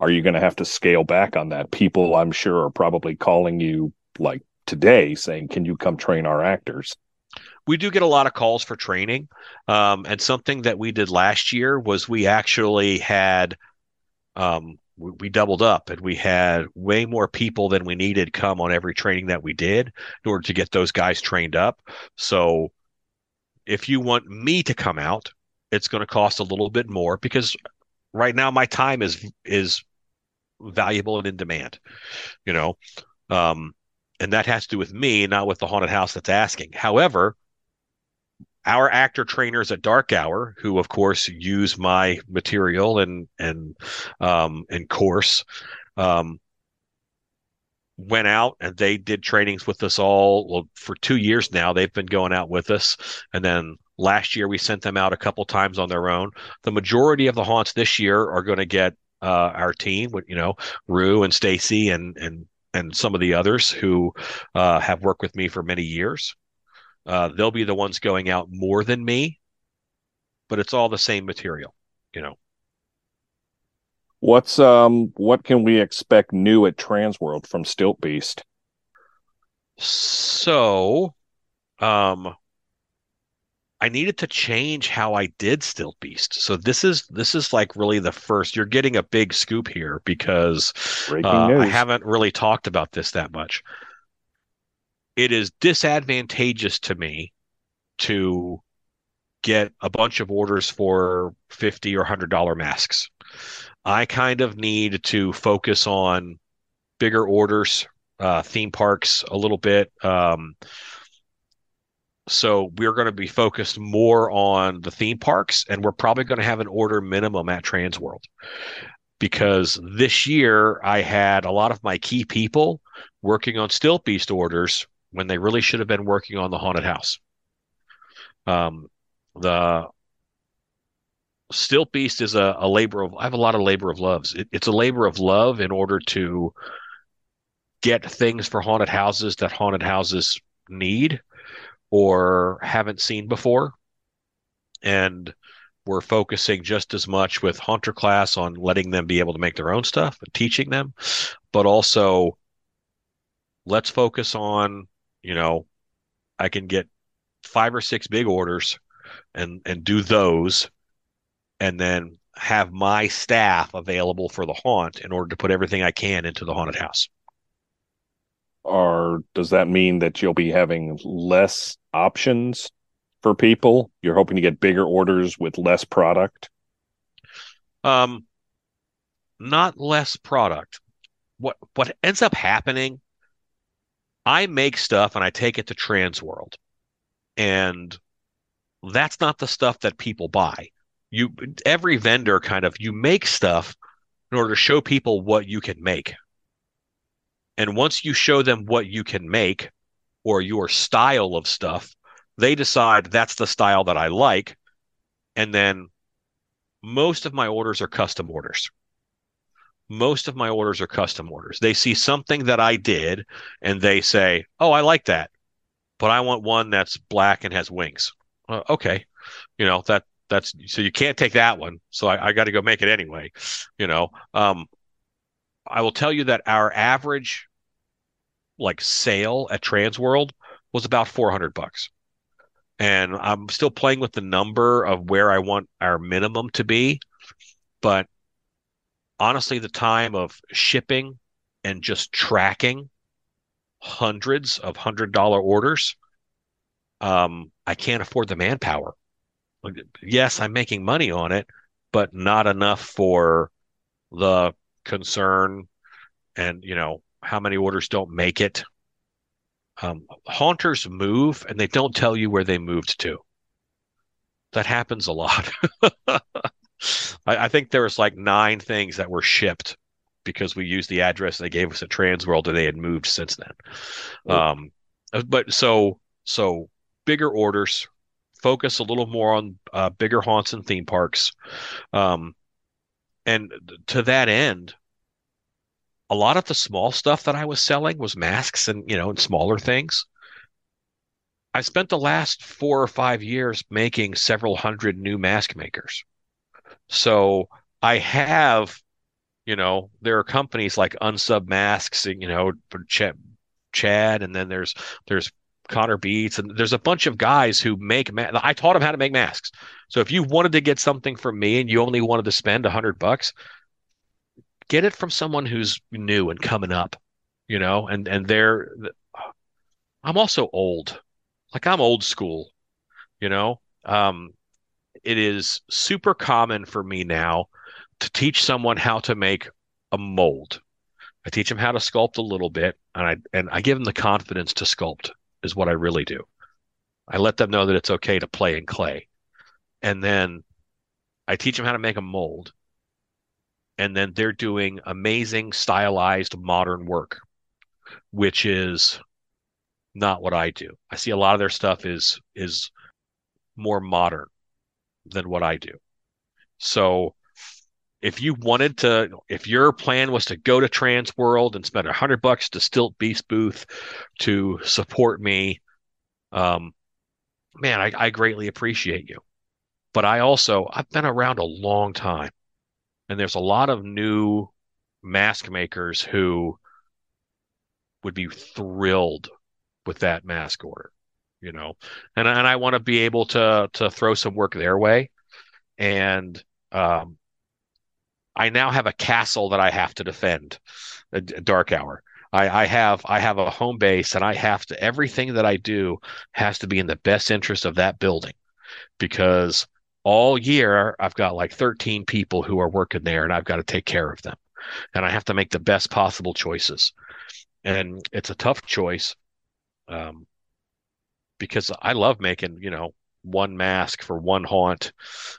are you going to have to scale back on that? People, I'm sure, are probably calling you like today saying, "Can you come train our actors?" we do get a lot of calls for training. Um, and something that we did last year was we actually had, um, we, doubled up and we had way more people than we needed come on every training that we did in order to get those guys trained up. So if you want me to come out, it's going to cost a little bit more because right now my time is is valuable and in demand. You know, um, and that has to do with me, not with the haunted house that's asking. However, our actor trainers at Dark Hour, who of course use my material and and um, and course, um, went out and they did trainings with us all well, for two years now. They've been going out with us, and then last year we sent them out a couple times on their own. The majority of the haunts this year are going to get uh, our team, with, you know, Rue and Stacy and and and some of the others who uh, have worked with me for many years. Uh, they'll be the ones going out more than me, but it's all the same material, you know. What's um what can we expect new at Transworld from Stiltbeast? So, um I needed to change how I did Stiltbeast. So this is this is like really the first. You're getting a big scoop here because uh, I haven't really talked about this that much it is disadvantageous to me to get a bunch of orders for 50 or 100 dollar masks. I kind of need to focus on bigger orders uh, theme parks a little bit um, so we're going to be focused more on the theme parks and we're probably going to have an order minimum at Transworld because this year i had a lot of my key people working on Stiltbeast orders when they really should have been working on the haunted house. Um, the Stiltbeast is a, a, labor of I have a lot of labor of loves. It, it's a labor of love in order to get things for haunted houses that haunted houses need or haven't seen before. And we're focusing just as much with Haunter class on letting them be able to make their own stuff and teaching them, but also let's focus on you know, I can get five or six big orders and and do those and then have my staff available for the haunt in order to put everything I can into the haunted house. Or does that mean that you'll be having less options for people? You're hoping to get bigger orders with less product? Um not less product. What what ends up happening I make stuff and I take it to Transworld. And that's not the stuff that people buy. You every vendor kind of you make stuff in order to show people what you can make. And once you show them what you can make or your style of stuff, they decide that's the style that I like. And then most of my orders are custom orders most of my orders are custom orders. They see something that I did and they say, "Oh, I like that." But I want one that's black and has wings. Uh, okay. You know, that that's so you can't take that one. So I, I got to go make it anyway. You know, um, I will tell you that our average like sale at Transworld was about 400 bucks. And I'm still playing with the number of where I want our minimum to be, but honestly, the time of shipping and just tracking hundreds of hundred dollar orders, um, I can't afford the manpower. Yes, I'm making money on it, but not enough for the concern and you know how many orders don't make it. Um, haunters move and they don't tell you where they moved to. That happens a lot. [LAUGHS] I, I, think there was like nine things that were shipped because we used the address they gave us at Transworld and they had moved since then. Um, but so so bigger orders, focus a little more on uh, bigger haunts and theme parks, um, and to that end, a lot of the small stuff that I was selling was masks and you know and smaller things. I spent the last four or five years making several hundred new mask makers. So I have, you know, there are companies like Unsub Masks, you know, Chad, and then there's there's Connor Beats, and there's a bunch of guys who make. Ma- I taught them how to make masks. So if you wanted to get something from me and you only wanted to spend a hundred bucks, get it from someone who's new and coming up, you know. And and they're. I'm also old, like I'm old school, you know. Um, it is super common for me now to teach someone how to make a mold. I teach them how to sculpt a little bit, and I and I give them the confidence to sculpt is what I really do. I let them know that it's okay to play in clay. And then I teach them how to make a mold. And then they're doing amazing stylized modern work, which is not what I do. I see a lot of their stuff is is more modern than what I do. So if you wanted to, if your plan was to go to Transworld and spend a hundred bucks to Stiltbeast booth to support me, um, man, I, I greatly appreciate you. But I also I've been around a long time, and there's a lot of new mask makers who would be thrilled with that mask order, you know, and and I want to be able to to throw some work their way, and um, I now have a castle that I have to defend. A, dark hour. I, I have I have a home base, and I have to everything that I do has to be in the best interest of that building, because all year I've got like 13 people who are working there, and I've got to take care of them, and I have to make the best possible choices, and it's a tough choice, um, because I love making you know one mask for one haunt,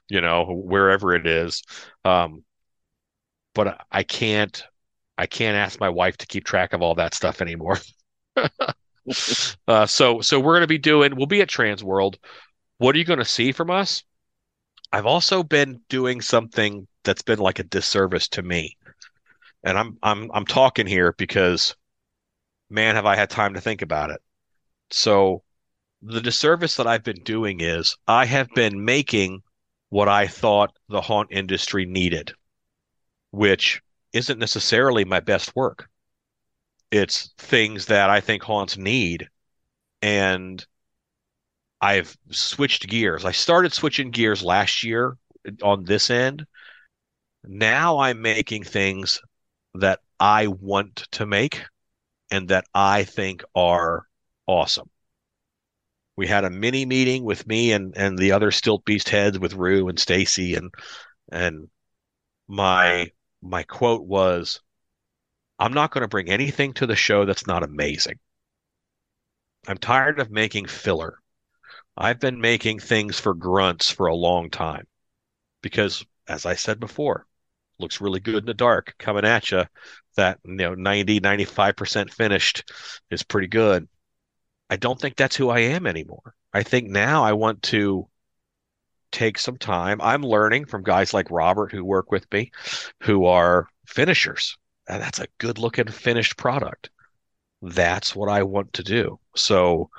you know wherever it is. Um, but I can't I can't ask my wife to keep track of all that stuff anymore. [LAUGHS] uh, so so we're going to be doing we'll be at Transworld. What are you going to see from us? I've also been doing something that's been like a disservice to me. And I'm I'm I'm talking here because man have I had time to think about it. So the disservice that I've been doing is I have been making what I thought the haunt industry needed which isn't necessarily my best work. It's things that I think haunts need. And I've switched gears. I started switching gears last year on this end. Now I'm making things that I want to make and that I think are awesome. We had a mini meeting with me and and the other Stiltbeast heads with Rue and Stacy and and my my quote was, I'm not going to bring anything to the show that's not amazing. I'm tired of making filler. I've been making things for grunts for a long time because, as I said before, looks really good in the dark coming at you. That, you know, 90, 95% finished is pretty good. I don't think that's who I am anymore. I think now I want to take some time. I'm learning from guys like Robert who work with me, who are finishers. And that's a good looking finished product. That's what I want to do. So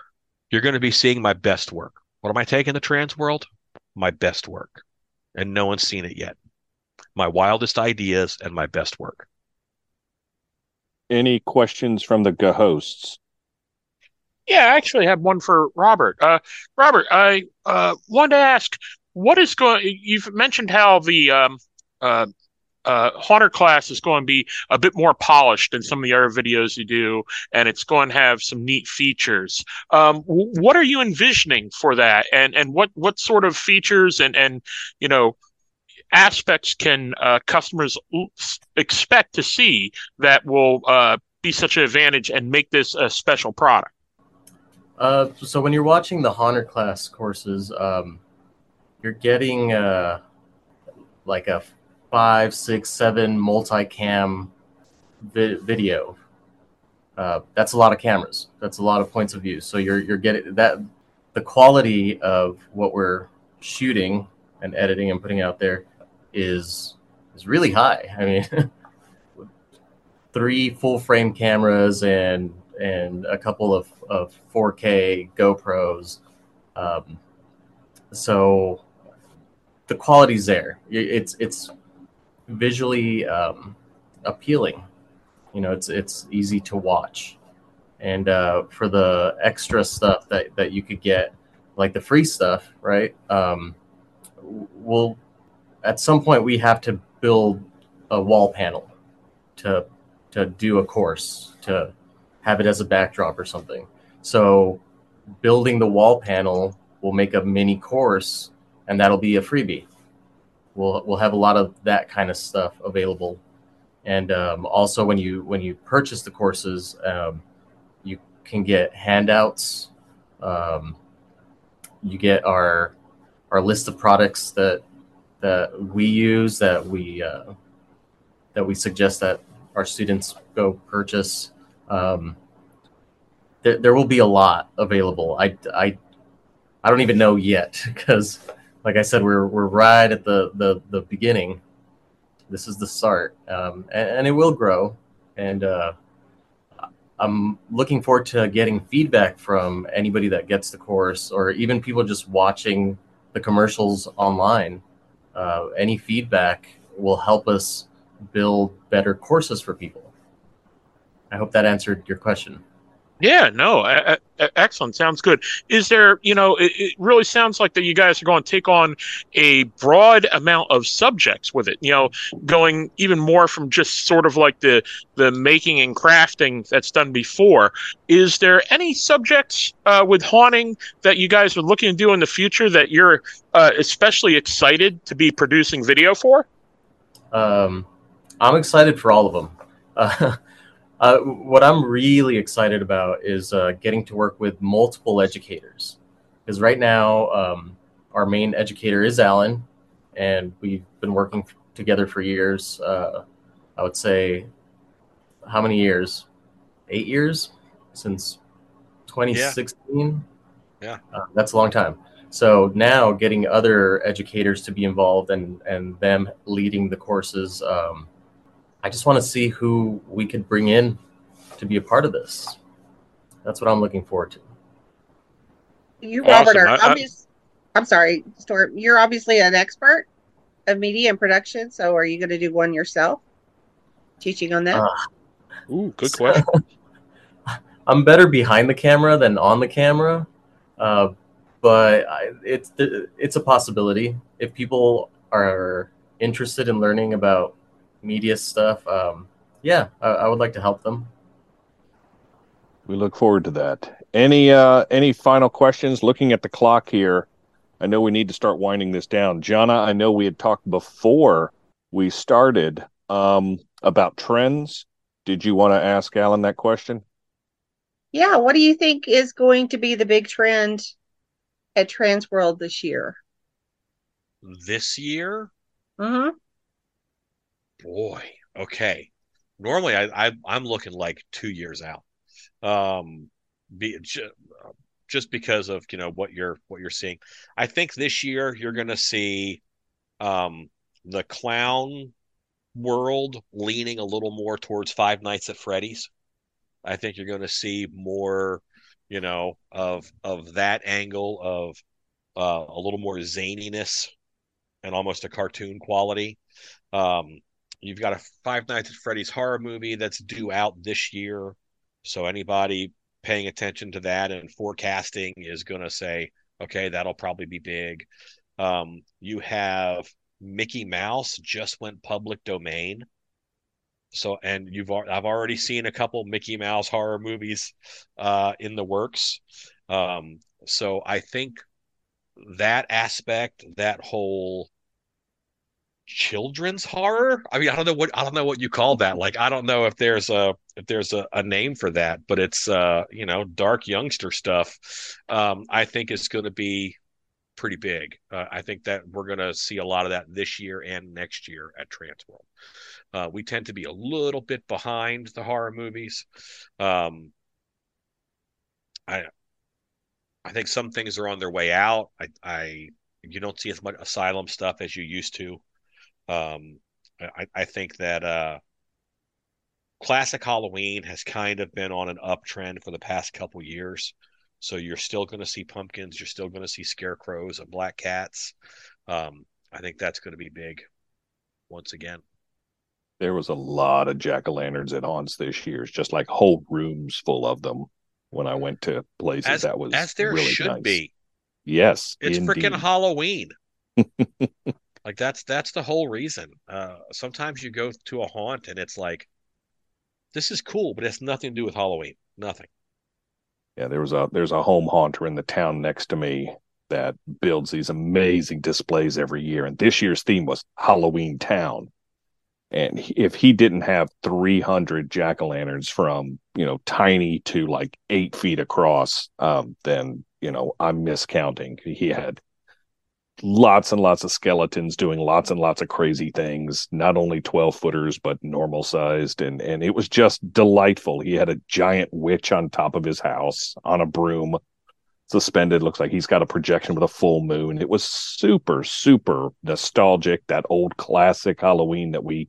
you're going to be seeing my best work. What am I taking the Transworld? My best work. And no one's seen it yet. My wildest ideas and my best work. Any questions from the hosts? Yeah, I actually have one for Robert. Uh, Robert, I uh, wanted to ask what is going? You've mentioned how the um, uh, uh, Haunter class is going to be a bit more polished than some of the other videos you do, and it's going to have some neat features. Um, what are you envisioning for that, and and what what sort of features and and you know aspects can uh, customers expect to see that will uh, be such an advantage and make this a special product? Uh, so when you're watching the Haunter class courses, um, you're getting uh, like a five, six, seven multicam vi- video. Uh, that's a lot of cameras. That's a lot of points of view. So you're you're getting that the quality of what we're shooting and editing and putting out there is is really high. I mean, [LAUGHS] three full frame cameras and and a couple of, of 4K GoPros. Um, so the quality's there. It's it's visually um, appealing. You know, it's it's easy to watch, and uh, for the extra stuff that that you could get, like the free stuff, right? Um, we'll at some point we have to build a wall panel to to do a course to have it as a backdrop or something. So building the wall panel will make a mini course and that'll be a freebie. We'll we'll have a lot of that kind of stuff available. And um, also when you when you purchase the courses, um, you can get handouts. Um, you get our our list of products that that we use that we uh, that we suggest that our students go purchase. Um, there, there will be a lot available. I, I, I don't even know yet [LAUGHS] because, like I said, we're we're right at the the, the beginning. This is the start, um, and, and, it will grow. And uh, I'm looking forward to getting feedback from anybody that gets the course, or even people just watching the commercials online. Uh, any feedback will help us build better courses for people. I hope that answered your question. Yeah, no, excellent. Sounds good. Is there, you know, it, it, really sounds like that you guys are going to take on a broad amount of subjects with it. You know, going even more from just sort of like the the making and crafting that's done before. Is there any subjects uh, with haunting that you guys are looking to do in the future that you're uh, especially excited to be producing video for? Um, I'm excited for all of them. Uh, uh, what I'm really excited about is uh, getting to work with multiple educators. Because right now, um, our main educator is Allen, and we've been working together for years. Uh, I would say, how many years? Eight years since 2016. Yeah, yeah. Uh, that's a long time. So now, getting other educators to be involved and and them leading the courses. Um, I just want to see who we could bring in to be a part of this. That's what I'm looking forward to. You, Robert, awesome. are obvious. I'm sorry, Stuart. You're obviously an expert of media and production. So, are you going to do one yourself, teaching on that? Uh, Ooh, good question. [LAUGHS] I'm better behind the camera than on the camera, uh, but I, it's it's a possibility if people are interested in learning about media stuff, um, yeah, I, I, would like to help them. We look forward to that. Any uh, any final questions? Looking at the clock here, I know we need to start winding this down. Jana, I know we had talked before we started um, about trends. Did you want to ask Allen that question? Yeah, what do you think is going to be the big trend at Transworld this year? This year? Mm-hmm boy. Okay. Normally, I, I I'm looking like two years out. Um, be just because of you know what you're what you're seeing. I think this year you're going to see um, the clown world leaning a little more towards Five Nights at Freddy's. I think you're going to see more, you know, of of that angle of uh, a little more zaniness and almost a cartoon quality. Um, You've got a Five Nights at Freddy's horror movie that's due out this year. So anybody paying attention to that and forecasting is going to say, okay, that'll probably be big. Um, you have Mickey Mouse just went public domain. So, and you've I've already seen a couple Mickey Mouse horror movies uh, in the works. Um, so I think that aspect, that whole children's horror. I mean, I don't know what I don't know what you call that. Like, I don't know if there's a if there's a, a name for that, but it's uh, you know, dark youngster stuff. Um, I think it's going to be pretty big. Uh, I think that we're going to see a lot of that this year and next year at Transworld. Uh, we tend to be a little bit behind the horror movies. Um, I I think some things are on their way out. I, I you don't see as much asylum stuff as you used to. Um, I, I think that uh, classic Halloween has kind of been on an uptrend for the past couple years. So you're still going to see pumpkins, you're still going to see scarecrows and black cats. Um, I think that's going to be big once again. There was a lot of jack o' lanterns at haunts this year. It's just like whole rooms full of them. When I went to places, As, that was as there really should nice. be. Yes, It's freaking. Halloween. [LAUGHS] like that's that's the whole reason. Uh, sometimes you go to a haunt and it's like, this is cool, but it's nothing to do with Halloween. Nothing. Yeah, there was a there's a home haunter in the town next to me that builds these amazing displays every year, and this year's theme was Halloween Town. And if he didn't have 300 jack o' lanterns from you know tiny to like eight feet across, um, then you know I'm miscounting. He had lots and lots of skeletons doing lots and lots of crazy things not only 12 footers but normal sized and and it was just delightful. He had a giant witch on top of his house on a broom suspended looks like he's got a projection with a full moon. It was super super nostalgic that old classic halloween that we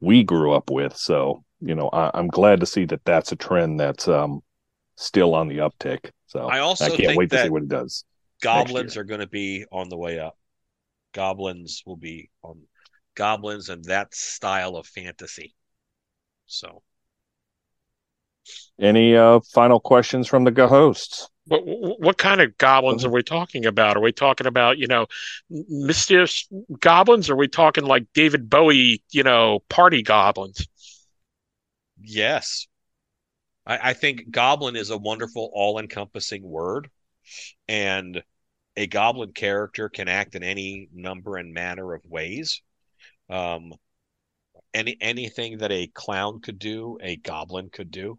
we grew up with. So you know I, i'm glad to see that that's a trend that's um still on the uptick. So I also i can't think wait to see what it does Goblins are going to be on the way up. Goblins will be on goblins and that style of fantasy. So any uh final questions from the hosts What, what kind of goblins are we talking about? Are we talking about, you know, mysterious goblins? Or are we talking like David Bowie, you know, party goblins? yes, I, I think goblin is a wonderful, all-encompassing word, and a goblin character can act in any number and manner of ways. Um, any anything that a clown could do, a goblin could do.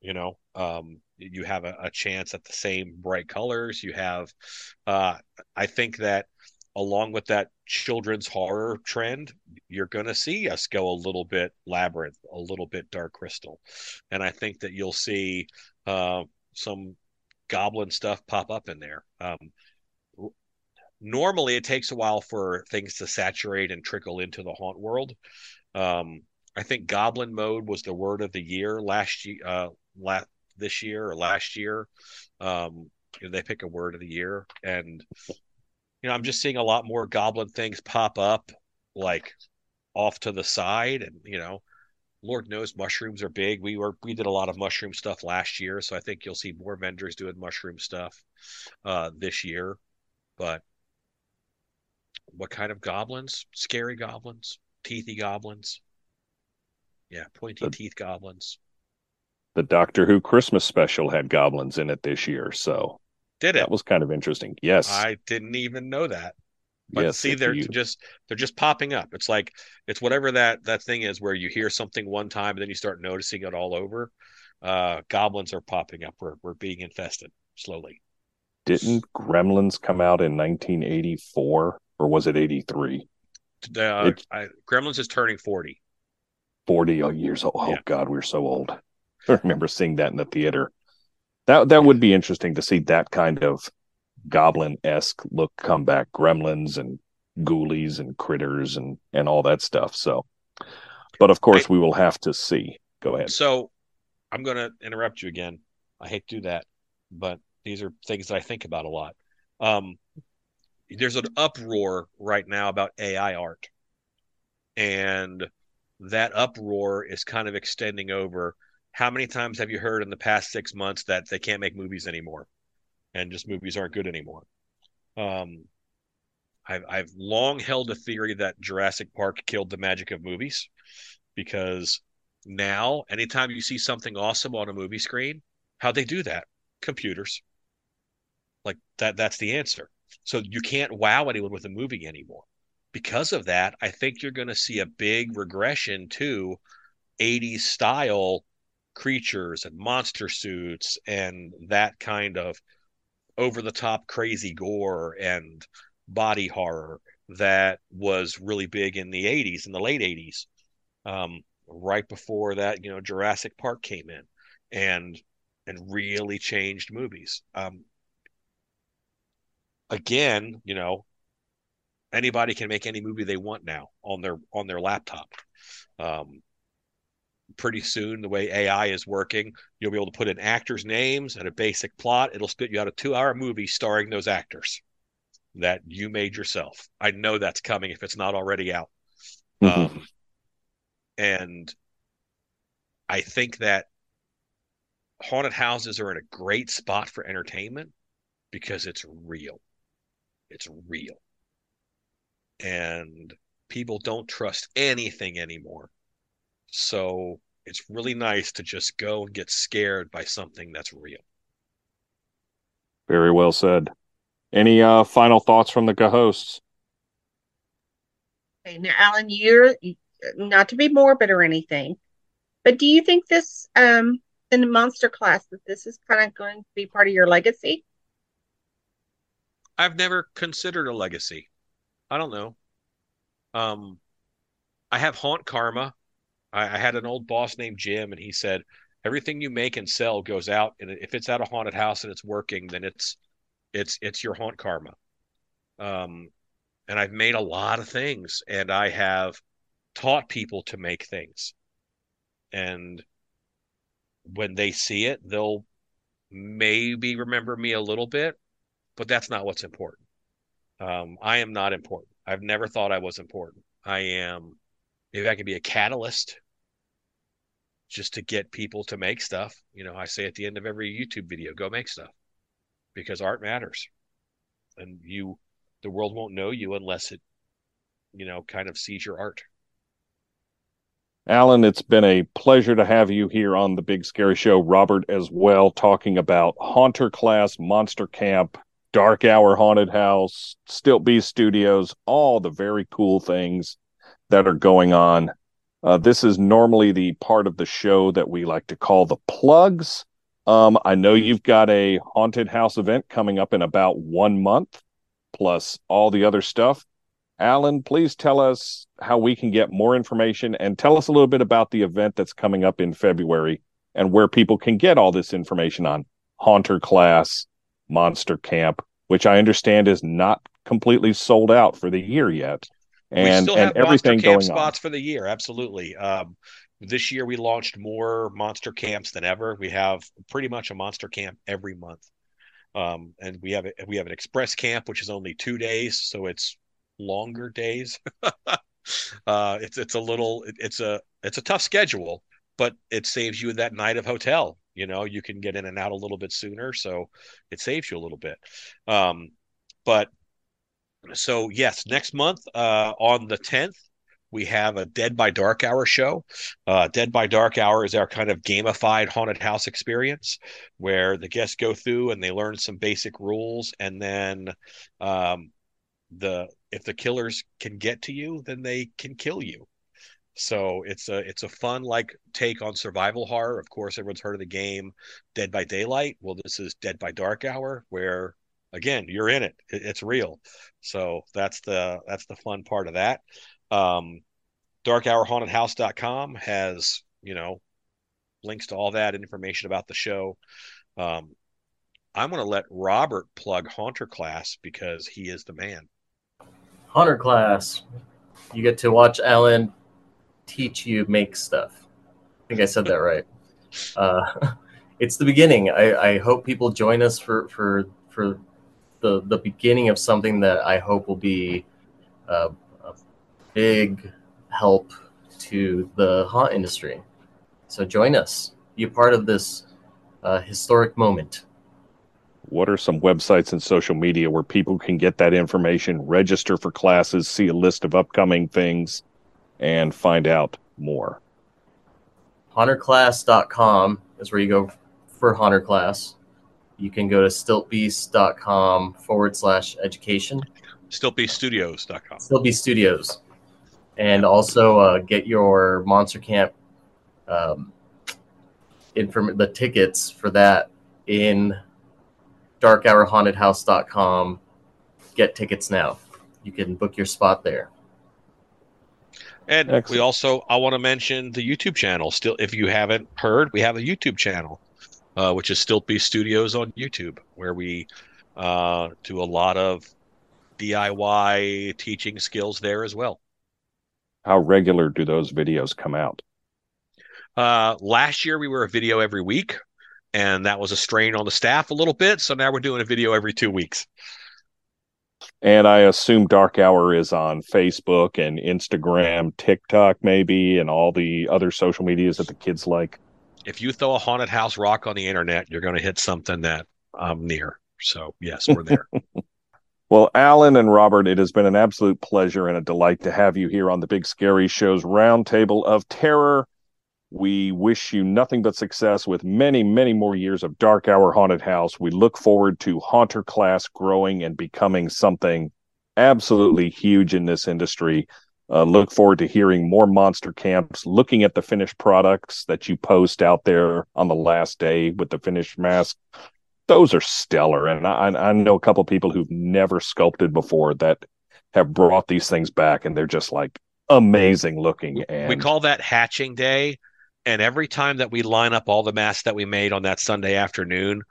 You know, um, you have a, a chance at the same bright colors. You have, uh, I think that along with that children's horror trend, you're going to see us go a little bit labyrinth, a little bit dark crystal, and I think that you'll see uh, some goblin stuff pop up in there. Um, normally, it takes a while for things to saturate and trickle into the haunt world. Um, I think goblin mode was the word of the year last year, uh, this year or last year. Um, you know, they pick a word of the year, and you know, I'm just seeing a lot more goblin things pop up, like off to the side, and you know, Lord knows mushrooms are big. We were we did a lot of mushroom stuff last year, so I think you'll see more vendors doing mushroom stuff uh, this year. But what kind of goblins? Scary goblins, teethy goblins. Yeah, pointy teeth goblins. the Doctor Who Christmas special had goblins in it this year, so Did it? that was kind of interesting. Yes, I didn't even know that. But Yes, see, they're you- just they're just popping up. It's like it's whatever that that thing is where you hear something one time and then you start noticing it all over. Uh, goblins are popping up. We're we're being infested slowly. didn't Gremlins come out in 1984 or was it 83? Uh, It- I, Gremlins is turning forty. 40 years old. Oh God, we're so old. [LAUGHS] I remember seeing that in the theater. That that would be interesting to see that kind of goblin esque look come back. Gremlins and ghoulies and critters and and all that stuff. So, but of course, we will have to see. Go ahead. So I'm going to interrupt you again. I hate to do that, but these are things that I think about a lot. Um, there's an uproar right now about AI art, and that uproar is kind of extending over. How many times have you heard in the past six months that they can't make movies anymore, and just movies aren't good anymore? Um, I've I've long held a theory that Jurassic Park killed the magic of movies because now anytime you see something awesome on a movie screen, how'd they do that? Computers. Like that that's the answer. So you can't wow anyone with a movie anymore. Because of that, I think you're going to see a big regression to 80s style creatures and monster suits and that kind of over the top crazy gore and body horror that was really big in the 80s in the late 80s um, right before that you know Jurassic Park came in and and really changed movies. Um, again you know anybody can make any movie they want now on their on their laptop. Um, pretty soon the way AI is working you'll be able to put in actors names and a basic plot it'll spit you out a 2 hour movie starring those actors that you made yourself. I know that's coming if it's not already out. Mm-hmm. Um, And I think that haunted houses are in a great spot for entertainment because it's real. It's real. And people don't trust anything anymore. So it's really nice to just go and get scared by something that's real. Very well said. Any uh, final thoughts from the co-hosts? Okay, now, Allen, you're not to be morbid or anything, but do you think this um in the monster class that this is kind of going to be part of your legacy? I've never considered a legacy. I don't know. Um, I have haunt karma. I, I had an old boss named Jim, and he said everything you make and sell goes out, and if it's at a haunted house and it's working, then it's it's it's your haunt karma. Um, and I've made a lot of things, and I have taught people to make things, and when they see it, they'll maybe remember me a little bit, but that's not what's important. Um, I am not important. I've never thought I was important. I am, maybe I could be a catalyst just to get people to make stuff. You know, I say at the end of every YouTube video, go make stuff because art matters. And you, the world won't know you unless it, you know, kind of sees your art. Allen, it's been a pleasure to have you here on the Big Scary Show. Robert, as well, talking about Haunter Class, Monster Camp, Dark Hour Haunted House, Stiltbeast Studios, all the very cool things that are going on. Uh, this is normally the part of the show that we like to call the plugs. Um, I know you've got a haunted house event coming up in about one month, plus all the other stuff. Allen, please tell us how we can get more information and tell us a little bit about the event that's coming up in February and where people can get all this information on Haunter Class, Monster Camp, which I understand is not completely sold out for the year yet. And, we still and have everything monster camp going on. spots for the year. Absolutely. Um, this year we launched more monster camps than ever. We have pretty much a monster camp every month. Um, and we have we have an express camp, which is only two days, so it's longer days. [LAUGHS] uh, it's it's a little it's a it's a tough schedule, but it saves you that night of hotel. You know, you can get in and out a little bit sooner, so it saves you a little bit. Um, but so yes, next month uh, on the tenth, we have a Dead by Dark Hour show. Uh, Dead by Dark Hour is our kind of gamified haunted house experience where the guests go through and they learn some basic rules, and then um, the if the killers can get to you, then they can kill you. So it's a it's a fun like take on survival horror. Of course, everyone's heard of the game Dead by Daylight. Well, this is Dead by Dark Hour, where again you're in it. it it's real. So that's the that's the fun part of that. Um, darkhourhauntedhouse.com has you know links to all that information about the show. Um, I'm going to let Robert plug Haunter Class because he is the man. Haunter class, you get to watch Allen teach you make stuff. I think I said that right. [LAUGHS] Uh, [LAUGHS] it's the beginning. I, I hope people join us for for for the the beginning of something that I hope will be uh, a big help to the haunt industry. So join us. Be a part of this uh, historic moment. What are some websites and social media where people can get that information, register for classes, see a list of upcoming things, and find out more? Haunterclass.com is where you go for Haunter Class. You can go to stiltbeast.com forward slash education. Stiltbeaststudios.com. Stiltbeast Studios. And also uh, get your Monster Camp um, inform- the tickets for that in darkhourhauntedhouse.com. Get tickets now. You can book your spot there. And we also I want to mention the YouTube channel. Still, if you haven't heard, we have a YouTube channel, uh, which is Stiltbeast Studios on YouTube, where we uh, do a lot of DIY teaching skills there as well. How regular do those videos come out? Uh, last year we were a video every week, and that was a strain on the staff a little bit. So now we're doing a video every two weeks. And I assume Dark Hour is on Facebook and Instagram, TikTok, maybe, and all the other social medias that the kids like. If you throw a haunted house rock on the internet, you're going to hit something that I'm near. So, yes, we're there. [LAUGHS] Well, Allen and Robert, it has been an absolute pleasure and a delight to have you here on the Big Scary Show's Roundtable of Terror. We wish you nothing but success with many, many more years of Dark Hour Haunted House. We look forward to Haunter Class growing and becoming something absolutely huge in this industry. Uh, look forward to hearing more monster camps, looking at the finished products that you post out there on the last day with the finished mask. Those are stellar. And I, I know a couple people who've never sculpted before that have brought these things back, and they're just like amazing looking. And we call that hatching day. And every time that we line up all the masks that we made on that Sunday afternoon,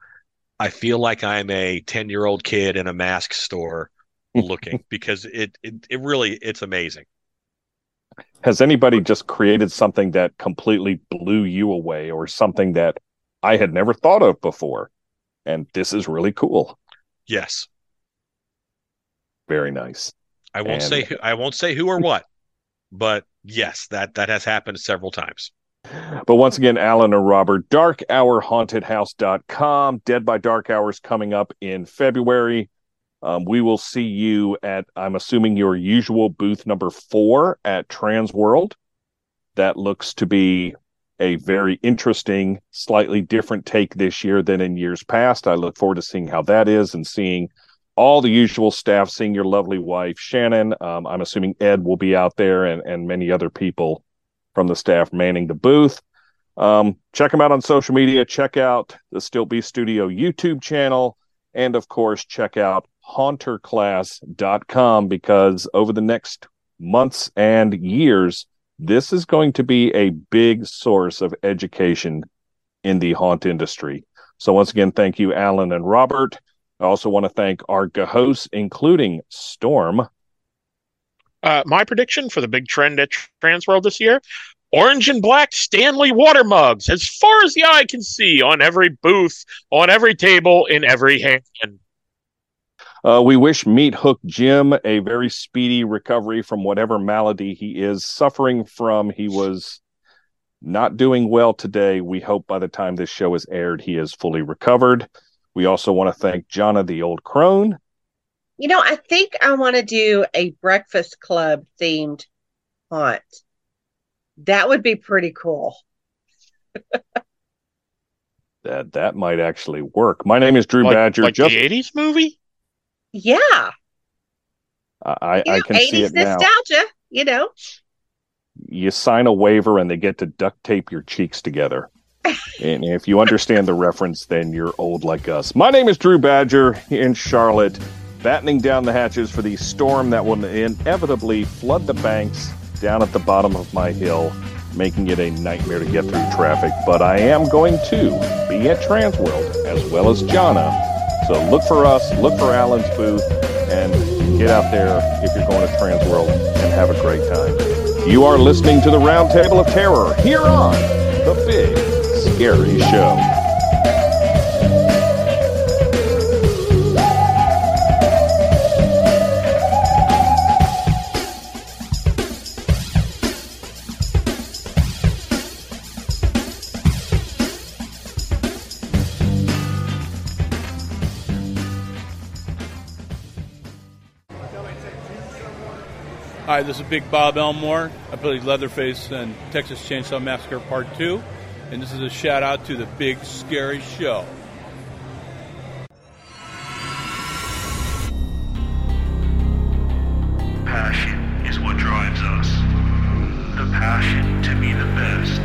I feel like I'm a 10 year old kid in a mask store [LAUGHS] looking because it, it, it really, it's amazing. Has anybody just created something that completely blew you away or something that I had never thought of before? And this is really cool. Yes. Very nice. I won't And- say who, I won't say who or what, but yes, that that has happened several times. But once again, Allen and Robert, darkhourhauntedhouse.com. Dead by Dark Hours coming up in February. Um, we will see you at, I'm assuming, your usual booth number four at Transworld. That looks to be a very interesting, slightly different take this year than in years past. I look forward to seeing how that is and seeing all the usual staff, seeing your lovely wife, Shannon. Um, I'm assuming Ed will be out there and, and many other people from the staff manning the booth. Um, check them out on social media. Check out the Stiltbeast Studio YouTube channel. And of course, check out haunterclass.com because over the next months and years, this is going to be a big source of education in the haunt industry. So, once again, thank you, Allen and Robert. I also want to thank our hosts, including Storm. Uh, my prediction for the big trend at Transworld this year orange and black Stanley water mugs, as far as the eye can see, on every booth, on every table, in every hand. Uh, we wish Meathook Jim a very speedy recovery from whatever malady he is suffering from. He was not doing well today. We hope by the time this show is aired, he is fully recovered. We also want to thank Jonna the Old Crone. You know, I think I want to do a Breakfast Club themed haunt. That would be pretty cool. That that might actually work. My name is Drew Like, Badger. like Just the 80s movie? Yeah. I, You I can see 80s it now. nostalgia, you know. you sign a waiver and they get to duct tape your cheeks together. and if you understand the reference, then you're old like us. My name is Drew Badger in Charlotte, battening down the hatches for the storm that will inevitably flood the banks down at the bottom of my hill, making it a nightmare to get through traffic. But I am going to be at Transworld as well as Jonna. So look for us, look for Allen's booth, and get out there if you're going to Transworld and have a great time. You are listening to the Roundtable of Terror here on The Big Scary Show. Hi, this is Big Bob Elmore. I play Leatherface in Texas Chainsaw Massacre Part 2, and this is a shout out to the Big Scary Show. Passion is what drives us. The passion to be the best.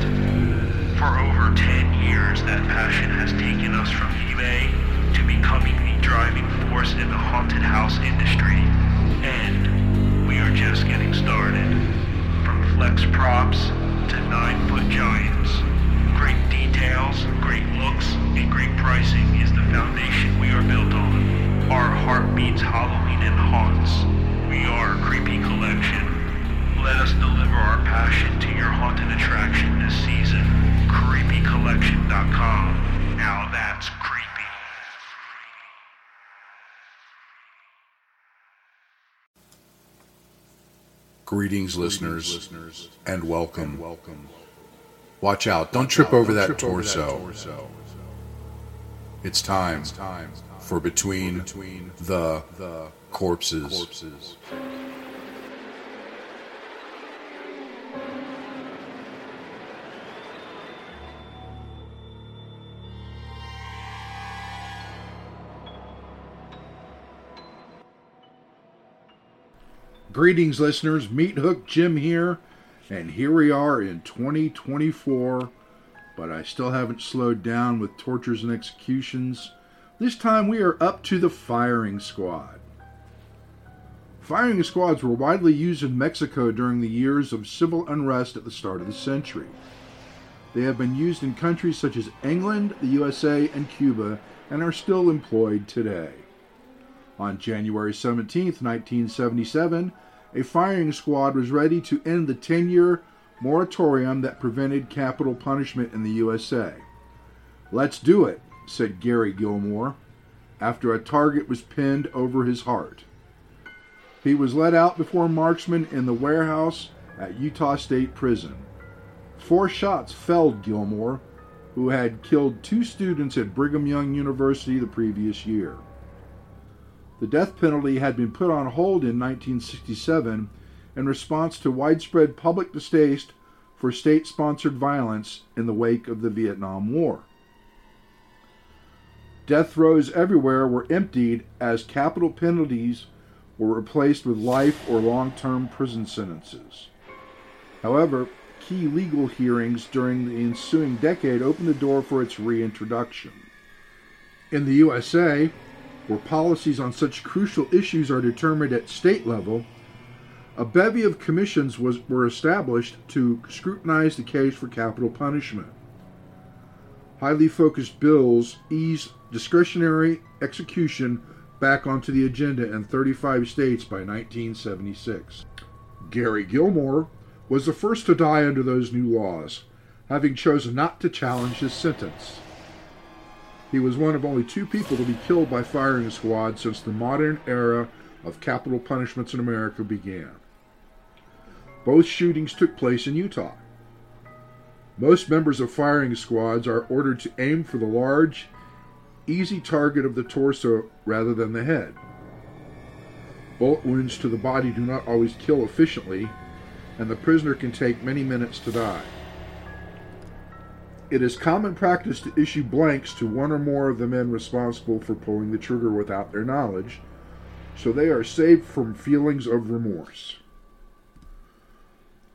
For over 10 years, that passion has taken us from eBay to becoming the driving force in the haunted house industry. And we are just getting started. From flex props to 9 foot giants. Great details, great looks, and great pricing is the foundation we are built on. Our heart beats Halloween and haunts. We are a creepy collection. Let us deliver our passion to your haunted attraction this season. CreepyCollection.com. Now that's. Greetings, listeners, and welcome. welcome Watch out, don't trip over that torso. It's time for Between the Corpses. Greetings, listeners. Meathook Jim here, and here we are in 2024. But I still haven't slowed down with tortures and executions. This time we are up to the firing squad. Firing squads were widely used in Mexico during the years of civil unrest at the start of the century. They have been used in countries such as England, the USA, and Cuba, and are still employed today. On January 17, 1977, a firing squad was ready to end the 10 year moratorium that prevented capital punishment in the USA. Let's do it, said Gary Gilmore, after a target was pinned over his heart. He was led out before marksmen in the warehouse at Utah State Prison. Four shots felled Gilmore, who had killed two students at Brigham Young University the previous year. The death penalty had been put on hold in 1967 in response to widespread public distaste for state sponsored violence in the wake of the Vietnam War. Death rows everywhere were emptied as capital penalties were replaced with life or long term prison sentences. However, key legal hearings during the ensuing decade opened the door for its reintroduction. In the USA, where policies on such crucial issues are determined at state level, a bevy of commissions was, were established to scrutinize the case for capital punishment. Highly focused bills eased discretionary execution back onto the agenda in 35 states by 1976. Gary Gilmore was the first to die under those new laws, having chosen not to challenge his sentence. He was one of only two people to be killed by firing squad since the modern era of capital punishments in America began. Both shootings took place in Utah. Most members of firing squads are ordered to aim for the large, easy target of the torso rather than the head. Bullet wounds to the body do not always kill efficiently, and the prisoner can take many minutes to die. It is common practice to issue blanks to one or more of the men responsible for pulling the trigger without their knowledge, so they are saved from feelings of remorse.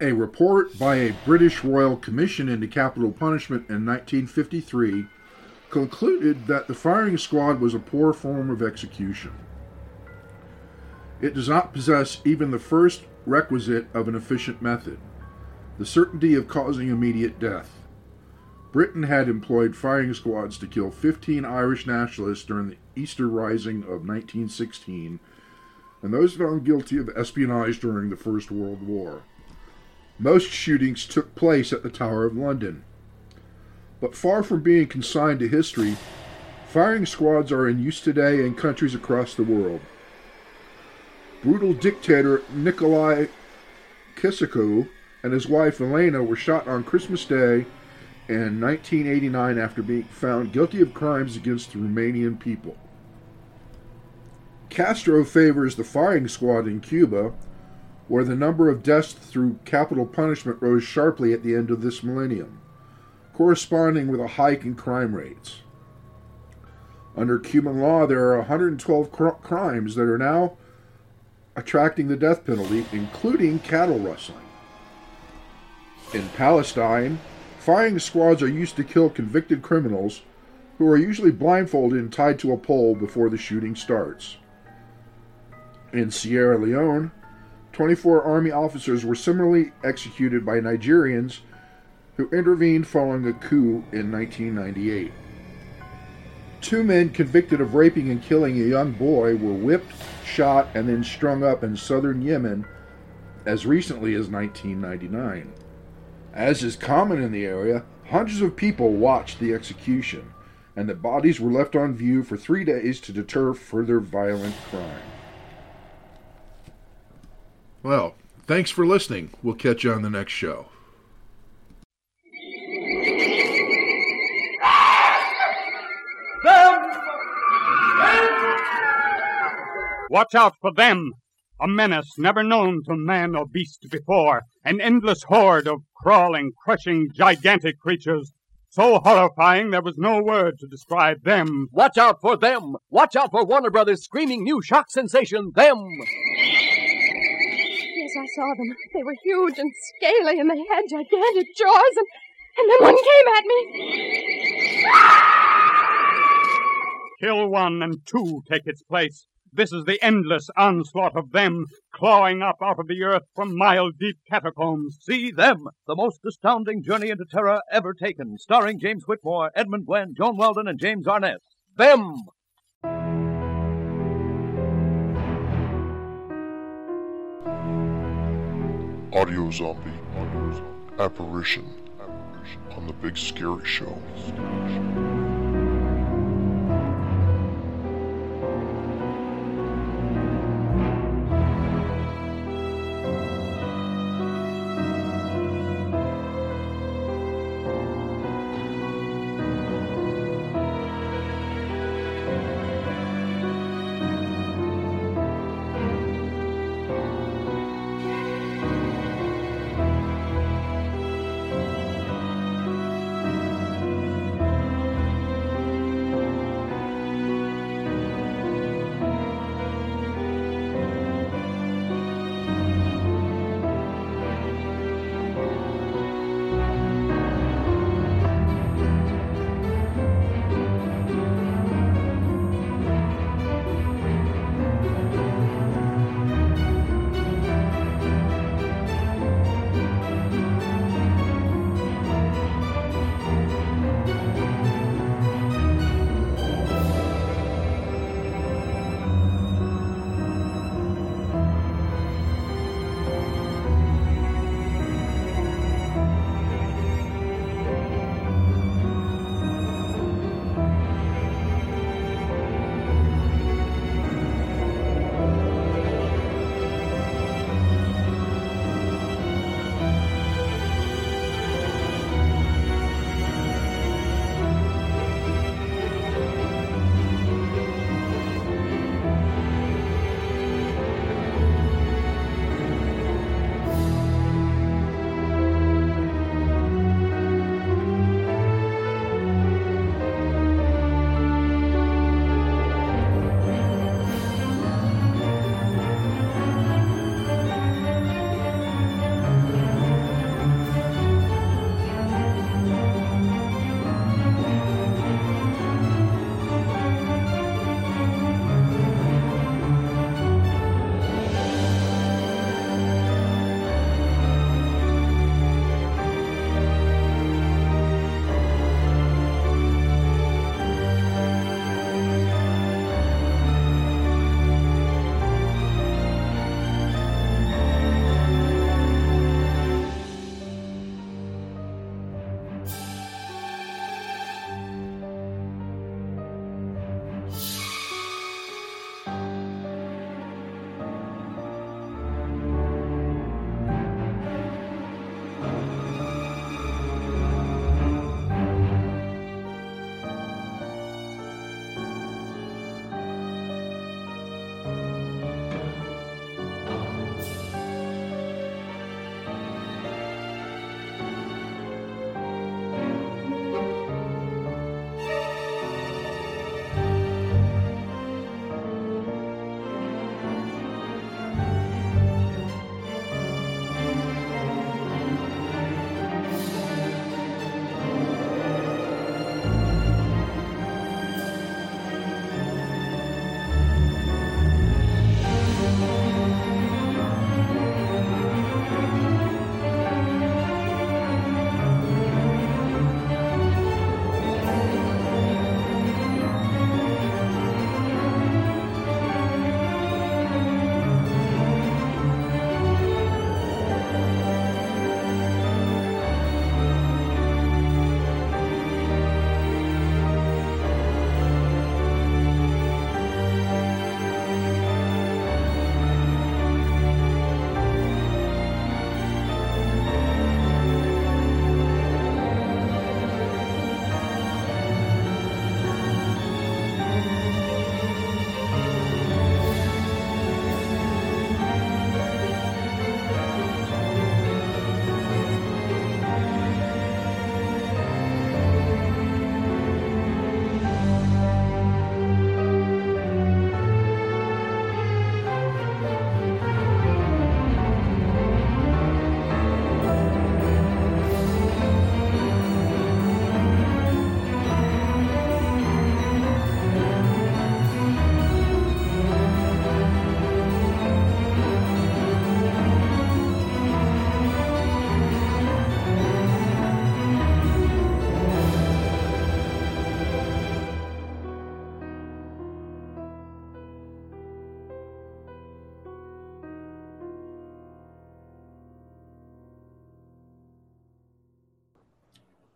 A report by a British Royal Commission into Capital Punishment in 1953 concluded that the firing squad was a poor form of execution. It does not possess even the first requisite of an efficient method the certainty of causing immediate death. Britain had employed firing squads to kill 15 Irish nationalists during the Easter Rising of 1916, and those found guilty of espionage during the First World War. Most shootings took place at the Tower of London. But far from being consigned to history, firing squads are in use today in countries across the world. Brutal dictator Nicolae Ceausescu and his wife Elena were shot on Christmas Day in 1989 after being found guilty of crimes against the Romanian people. Castro favors the firing squad in Cuba, where the number of deaths through capital punishment rose sharply at the end of this millennium, corresponding with a hike in crime rates. Under Cuban law, there are 112 cr- crimes that are now attracting the death penalty, including cattle rustling. In Palestine, firing squads are used to kill convicted criminals who are usually blindfolded and tied to a pole before the shooting starts. In Sierra Leone, 24 army officers were similarly executed by Nigerians who intervened following a coup in 1998. Two men convicted of raping and killing a young boy were whipped, shot, and then strung up in southern Yemen as recently as 1999. As is common in the area, hundreds of people watched the execution, and the bodies were left on view for three days to deter further violent crime. Well, Thanks for listening. We'll catch you on the next show. Watch out for them! A menace never known to man or beast before. An endless horde of crawling, crushing, gigantic creatures. So horrifying there was no word to describe them. Watch out for them! Watch out for Warner Brothers' screaming new shock sensation, Them! Yes, I saw them. They were huge and scaly, and they had gigantic jaws, and, and then one came at me. Kill one and two take its place. This is the endless onslaught of them, clawing up out of the earth from mile deep catacombs. See them, the most astounding journey into terror ever taken, starring James Whitmore, Edmund Gwenn, Joan Weldon, and James Arness. Them! Audio Zombie. Apparition. On the Big Scary Show.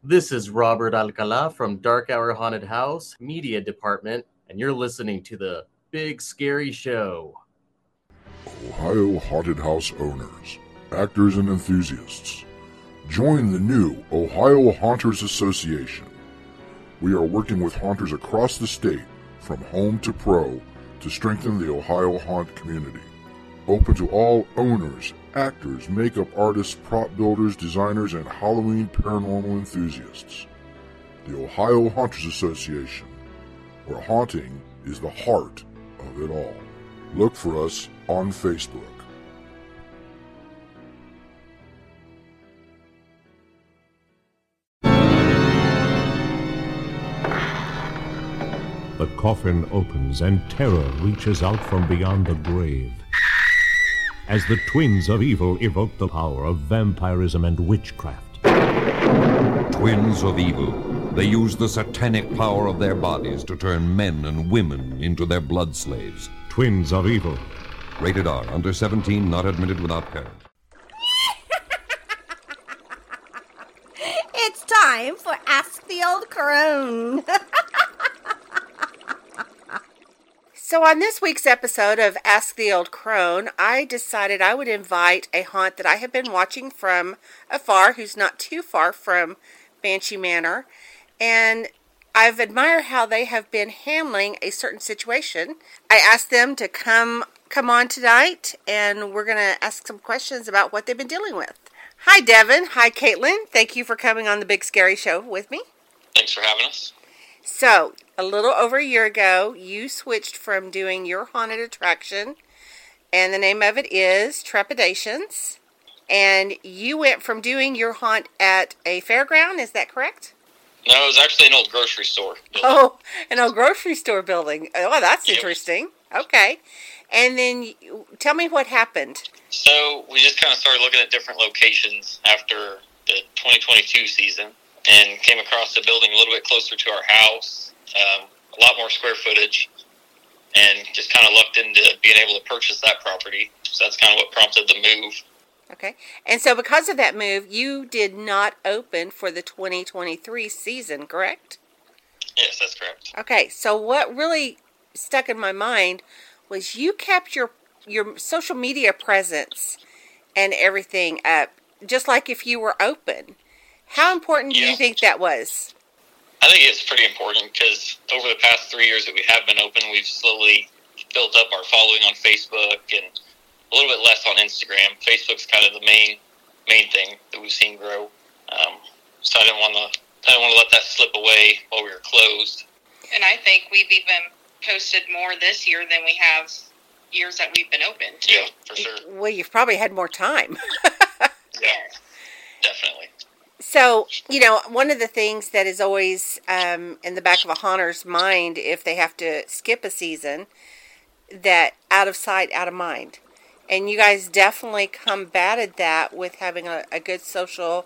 This is Robert Alcala from Dark Hour Haunted House Media Department, and you're listening to the Big Scary Show. Ohio Haunted House owners, actors, and enthusiasts. Join the new Ohio Haunters Association. We are working with haunters across the state, from home to pro, to strengthen the Ohio haunt community. Open to all owners, actors, makeup artists, prop builders, designers, and Halloween paranormal enthusiasts. The Ohio Haunters Association, where haunting is the heart of it all. Look for us on Facebook. The coffin opens and terror reaches out from beyond the grave. As the twins of evil evoke the power of vampirism and witchcraft. Twins of evil. They use the satanic power of their bodies to turn men and women into their blood slaves. Twins of evil. Rated R. Under 17, not admitted without parent. It's time for Ask the Old Crone. [LAUGHS] So, on this week's episode of Ask the Old Crone, I decided I would invite a haunt that I have been watching from afar, who's not too far from Banshee Manor. And I've admired how they have been handling a certain situation. I asked them to come come on tonight, and we're going to ask some questions about what they've been dealing with. Hi, Devin. Hi, Caitlin. Thank you for coming on the Big Scary Show with me. Thanks for having us. So, a little over a year ago, you switched from doing your haunted attraction, and the name of it is Trepidations. And you went from doing your haunt at a fairground, is that correct? No, it was actually an old grocery store. Oh, an old grocery store building. Oh, that's interesting. Okay. And then tell me what happened. So we just kind of started looking at different locations after the 2022 season and came across a building a little bit closer to our house, um, a lot more square footage, and just kind of looked into being able to purchase that property. So that's kind of what prompted the move. Okay. And so, because of that move, you did not open for the 2023 season, correct? Yes, that's correct. Okay. So, what really stuck in my mind was you kept your your social media presence and everything up, just like if you were open. How important do you think that was? I think it's pretty important because over the past three years that we have been open, we've slowly built up our following on Facebook and a little bit less on Instagram. Facebook's kind of the main main thing that we've seen grow. Um, so I didn't want to I didn't want to let that slip away while we were closed. And I think we've even posted more this year than we have years that we've been open. Too. Yeah, for sure. Well, you've probably had more time. [LAUGHS] Yeah, definitely. So, you know, one of the things that is always um, in the back of a haunter's mind if they have to skip a season, that out of sight, out of mind. And you guys definitely combated that with having a, a good social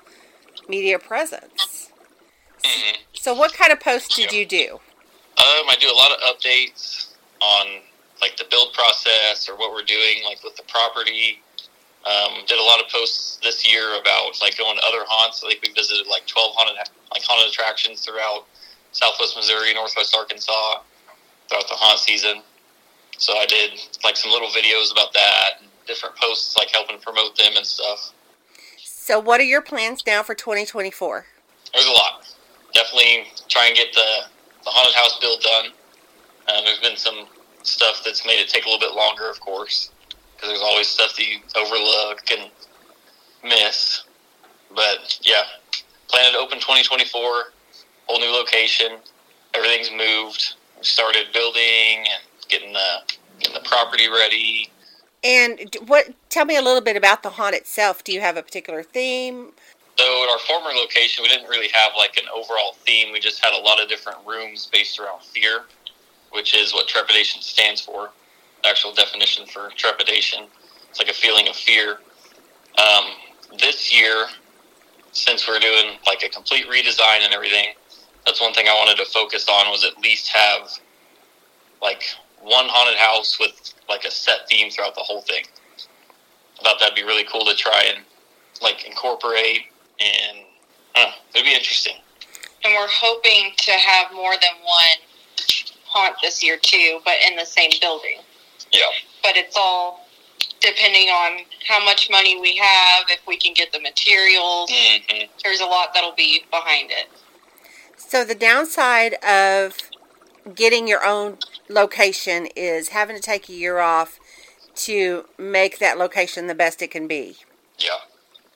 media presence. So, what kind of posts did you do? Um, I do a lot of updates on like the build process or what we're doing, like with the property. Um, did a lot of posts this year about like going to other haunts. I think we visited like twelve haunted like haunted attractions throughout Southwest Missouri, Northwest Arkansas throughout the haunt season. So I did like some little videos about that, and different posts like helping promote them and stuff. So, what are your plans now for 2024? There's a lot. Definitely try and get the the haunted house build done. Um, there's been some stuff that's made it take a little bit longer, of course, because there's always stuff that you overlook and miss. But yeah, planning to open 2024, whole new location. Everything's moved. We started building and getting the getting the property ready. And what? Tell me a little bit about the haunt itself. Do you have a particular theme? So at our former location, we didn't really have like an overall theme. We just had a lot of different rooms based around fear, which is what trepidation stands for. Actual definition for trepidation. It's like a feeling of fear. Um, this year, since we're doing like a complete redesign and everything, that's one thing I wanted to focus on was at least have like one haunted house with like a set theme throughout the whole thing. I thought that'd be really cool to try and like incorporate and it'd be interesting. And we're hoping to have more than one haunt this year too, but in the same building. Yeah. But it's all depending on how much money we have, if we can get the materials. Mm-hmm. There's a lot that'll be behind it. So the downside of getting your own location is having to take a year off to make that location the best it can be. Yeah.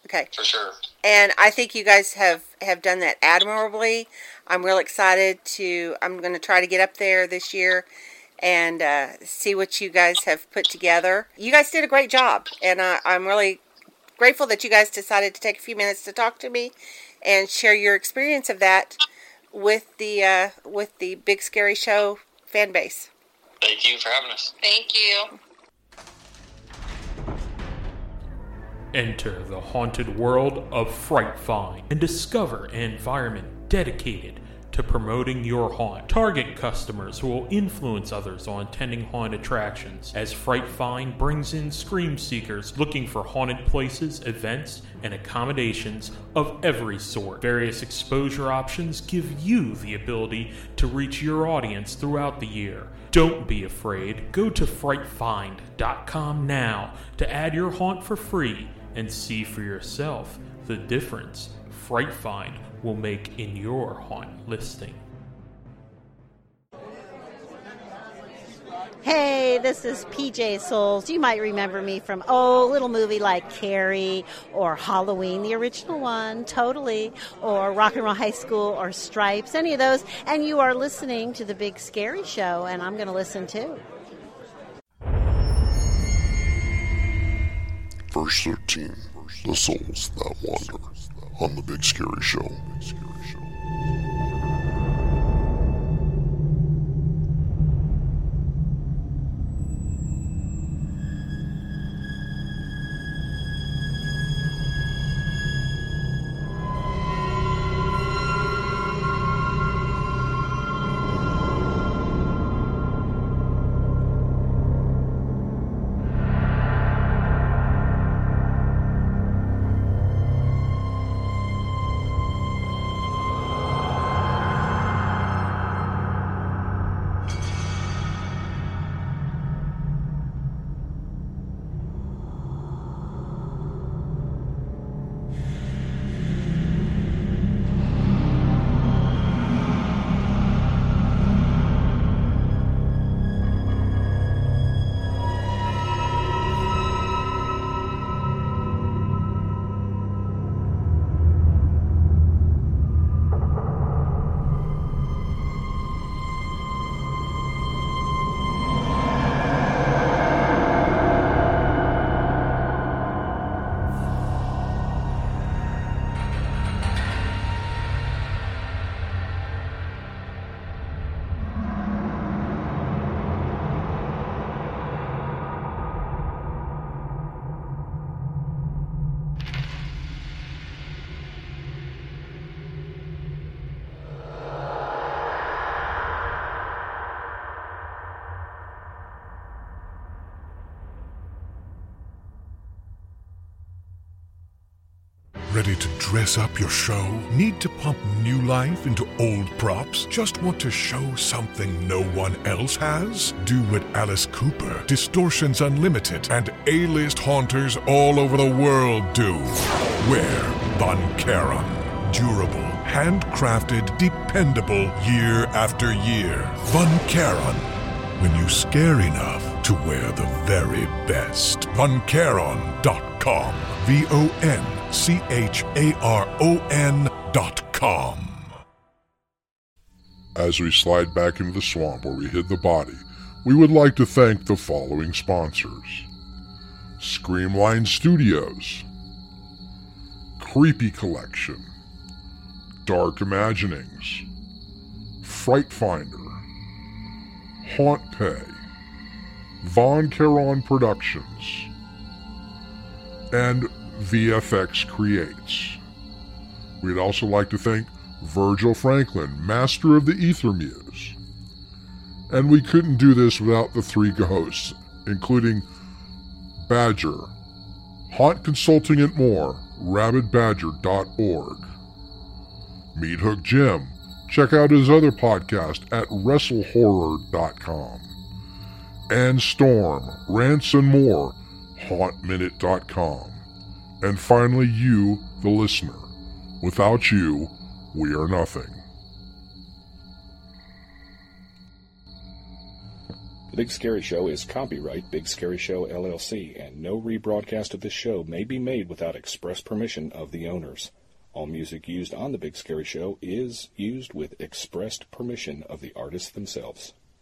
Okay. For sure. And I think you guys have have done that admirably. I'm real excited to. I'm going to try to get up there this year and uh, see what you guys have put together. You guys did a great job, and uh, I'm really grateful that you guys decided to take a few minutes to talk to me and share your experience of that with the uh, with the Big Scary Show fan base. Thank you for having us. Thank you. Enter the haunted world of Fright Find and discover an environment dedicated to promoting your haunt. Target customers who will influence others on attending haunt attractions, as Fright Find brings in scream seekers looking for haunted places, events, and accommodations of every sort. Various exposure options give you the ability to reach your audience throughout the year. Don't be afraid. Go to frightfind.com now to add your haunt for free and see for yourself the difference Fright Find will make in your haunt listing. Hey, this is PJ Soles. You might remember me from, oh, a little movie like Carrie or Halloween, the original one, totally, or Rock and Roll High School or Stripes, any of those. And you are listening to The Big Scary Show, and I'm going to listen too. Verse 13 The Souls That Wander on The Big Scary Show. Ready to dress up your show? Need to pump new life into old props? Just want to show something no one else has? Do what Alice Cooper, Distortions Unlimited, and A-list haunters all over the world do. Wear Von Charon. Durable, handcrafted, dependable year after year. Von Charon. When you scare enough to wear the very best. VonCharon.com. V O N C H A R O N dot com. As we slide back into the swamp where we hid the body, we would like to thank the following sponsors Screamline Studios, Creepy Collection, Dark Imaginings, Fright Finder, Haunt Pay, Von Charon Productions, and VFX Creates. We'd also like to thank Virgil Franklin, master of the Ether Muse. And we couldn't do this without the three hosts, including Badger, Haunt Consulting and more, rabbitbadger.org, Meathook Jim, Check out his other podcast at WrestleHorror.com. And Storm, Rants and More, HauntMinute.com. And finally, you, the listener. Without you, we are nothing. The Big Scary Show is copyright Big Scary Show LLC, and no rebroadcast of this show may be made without express permission of the owners. All music used on The Big Scary Show is used with expressed permission of the artists themselves.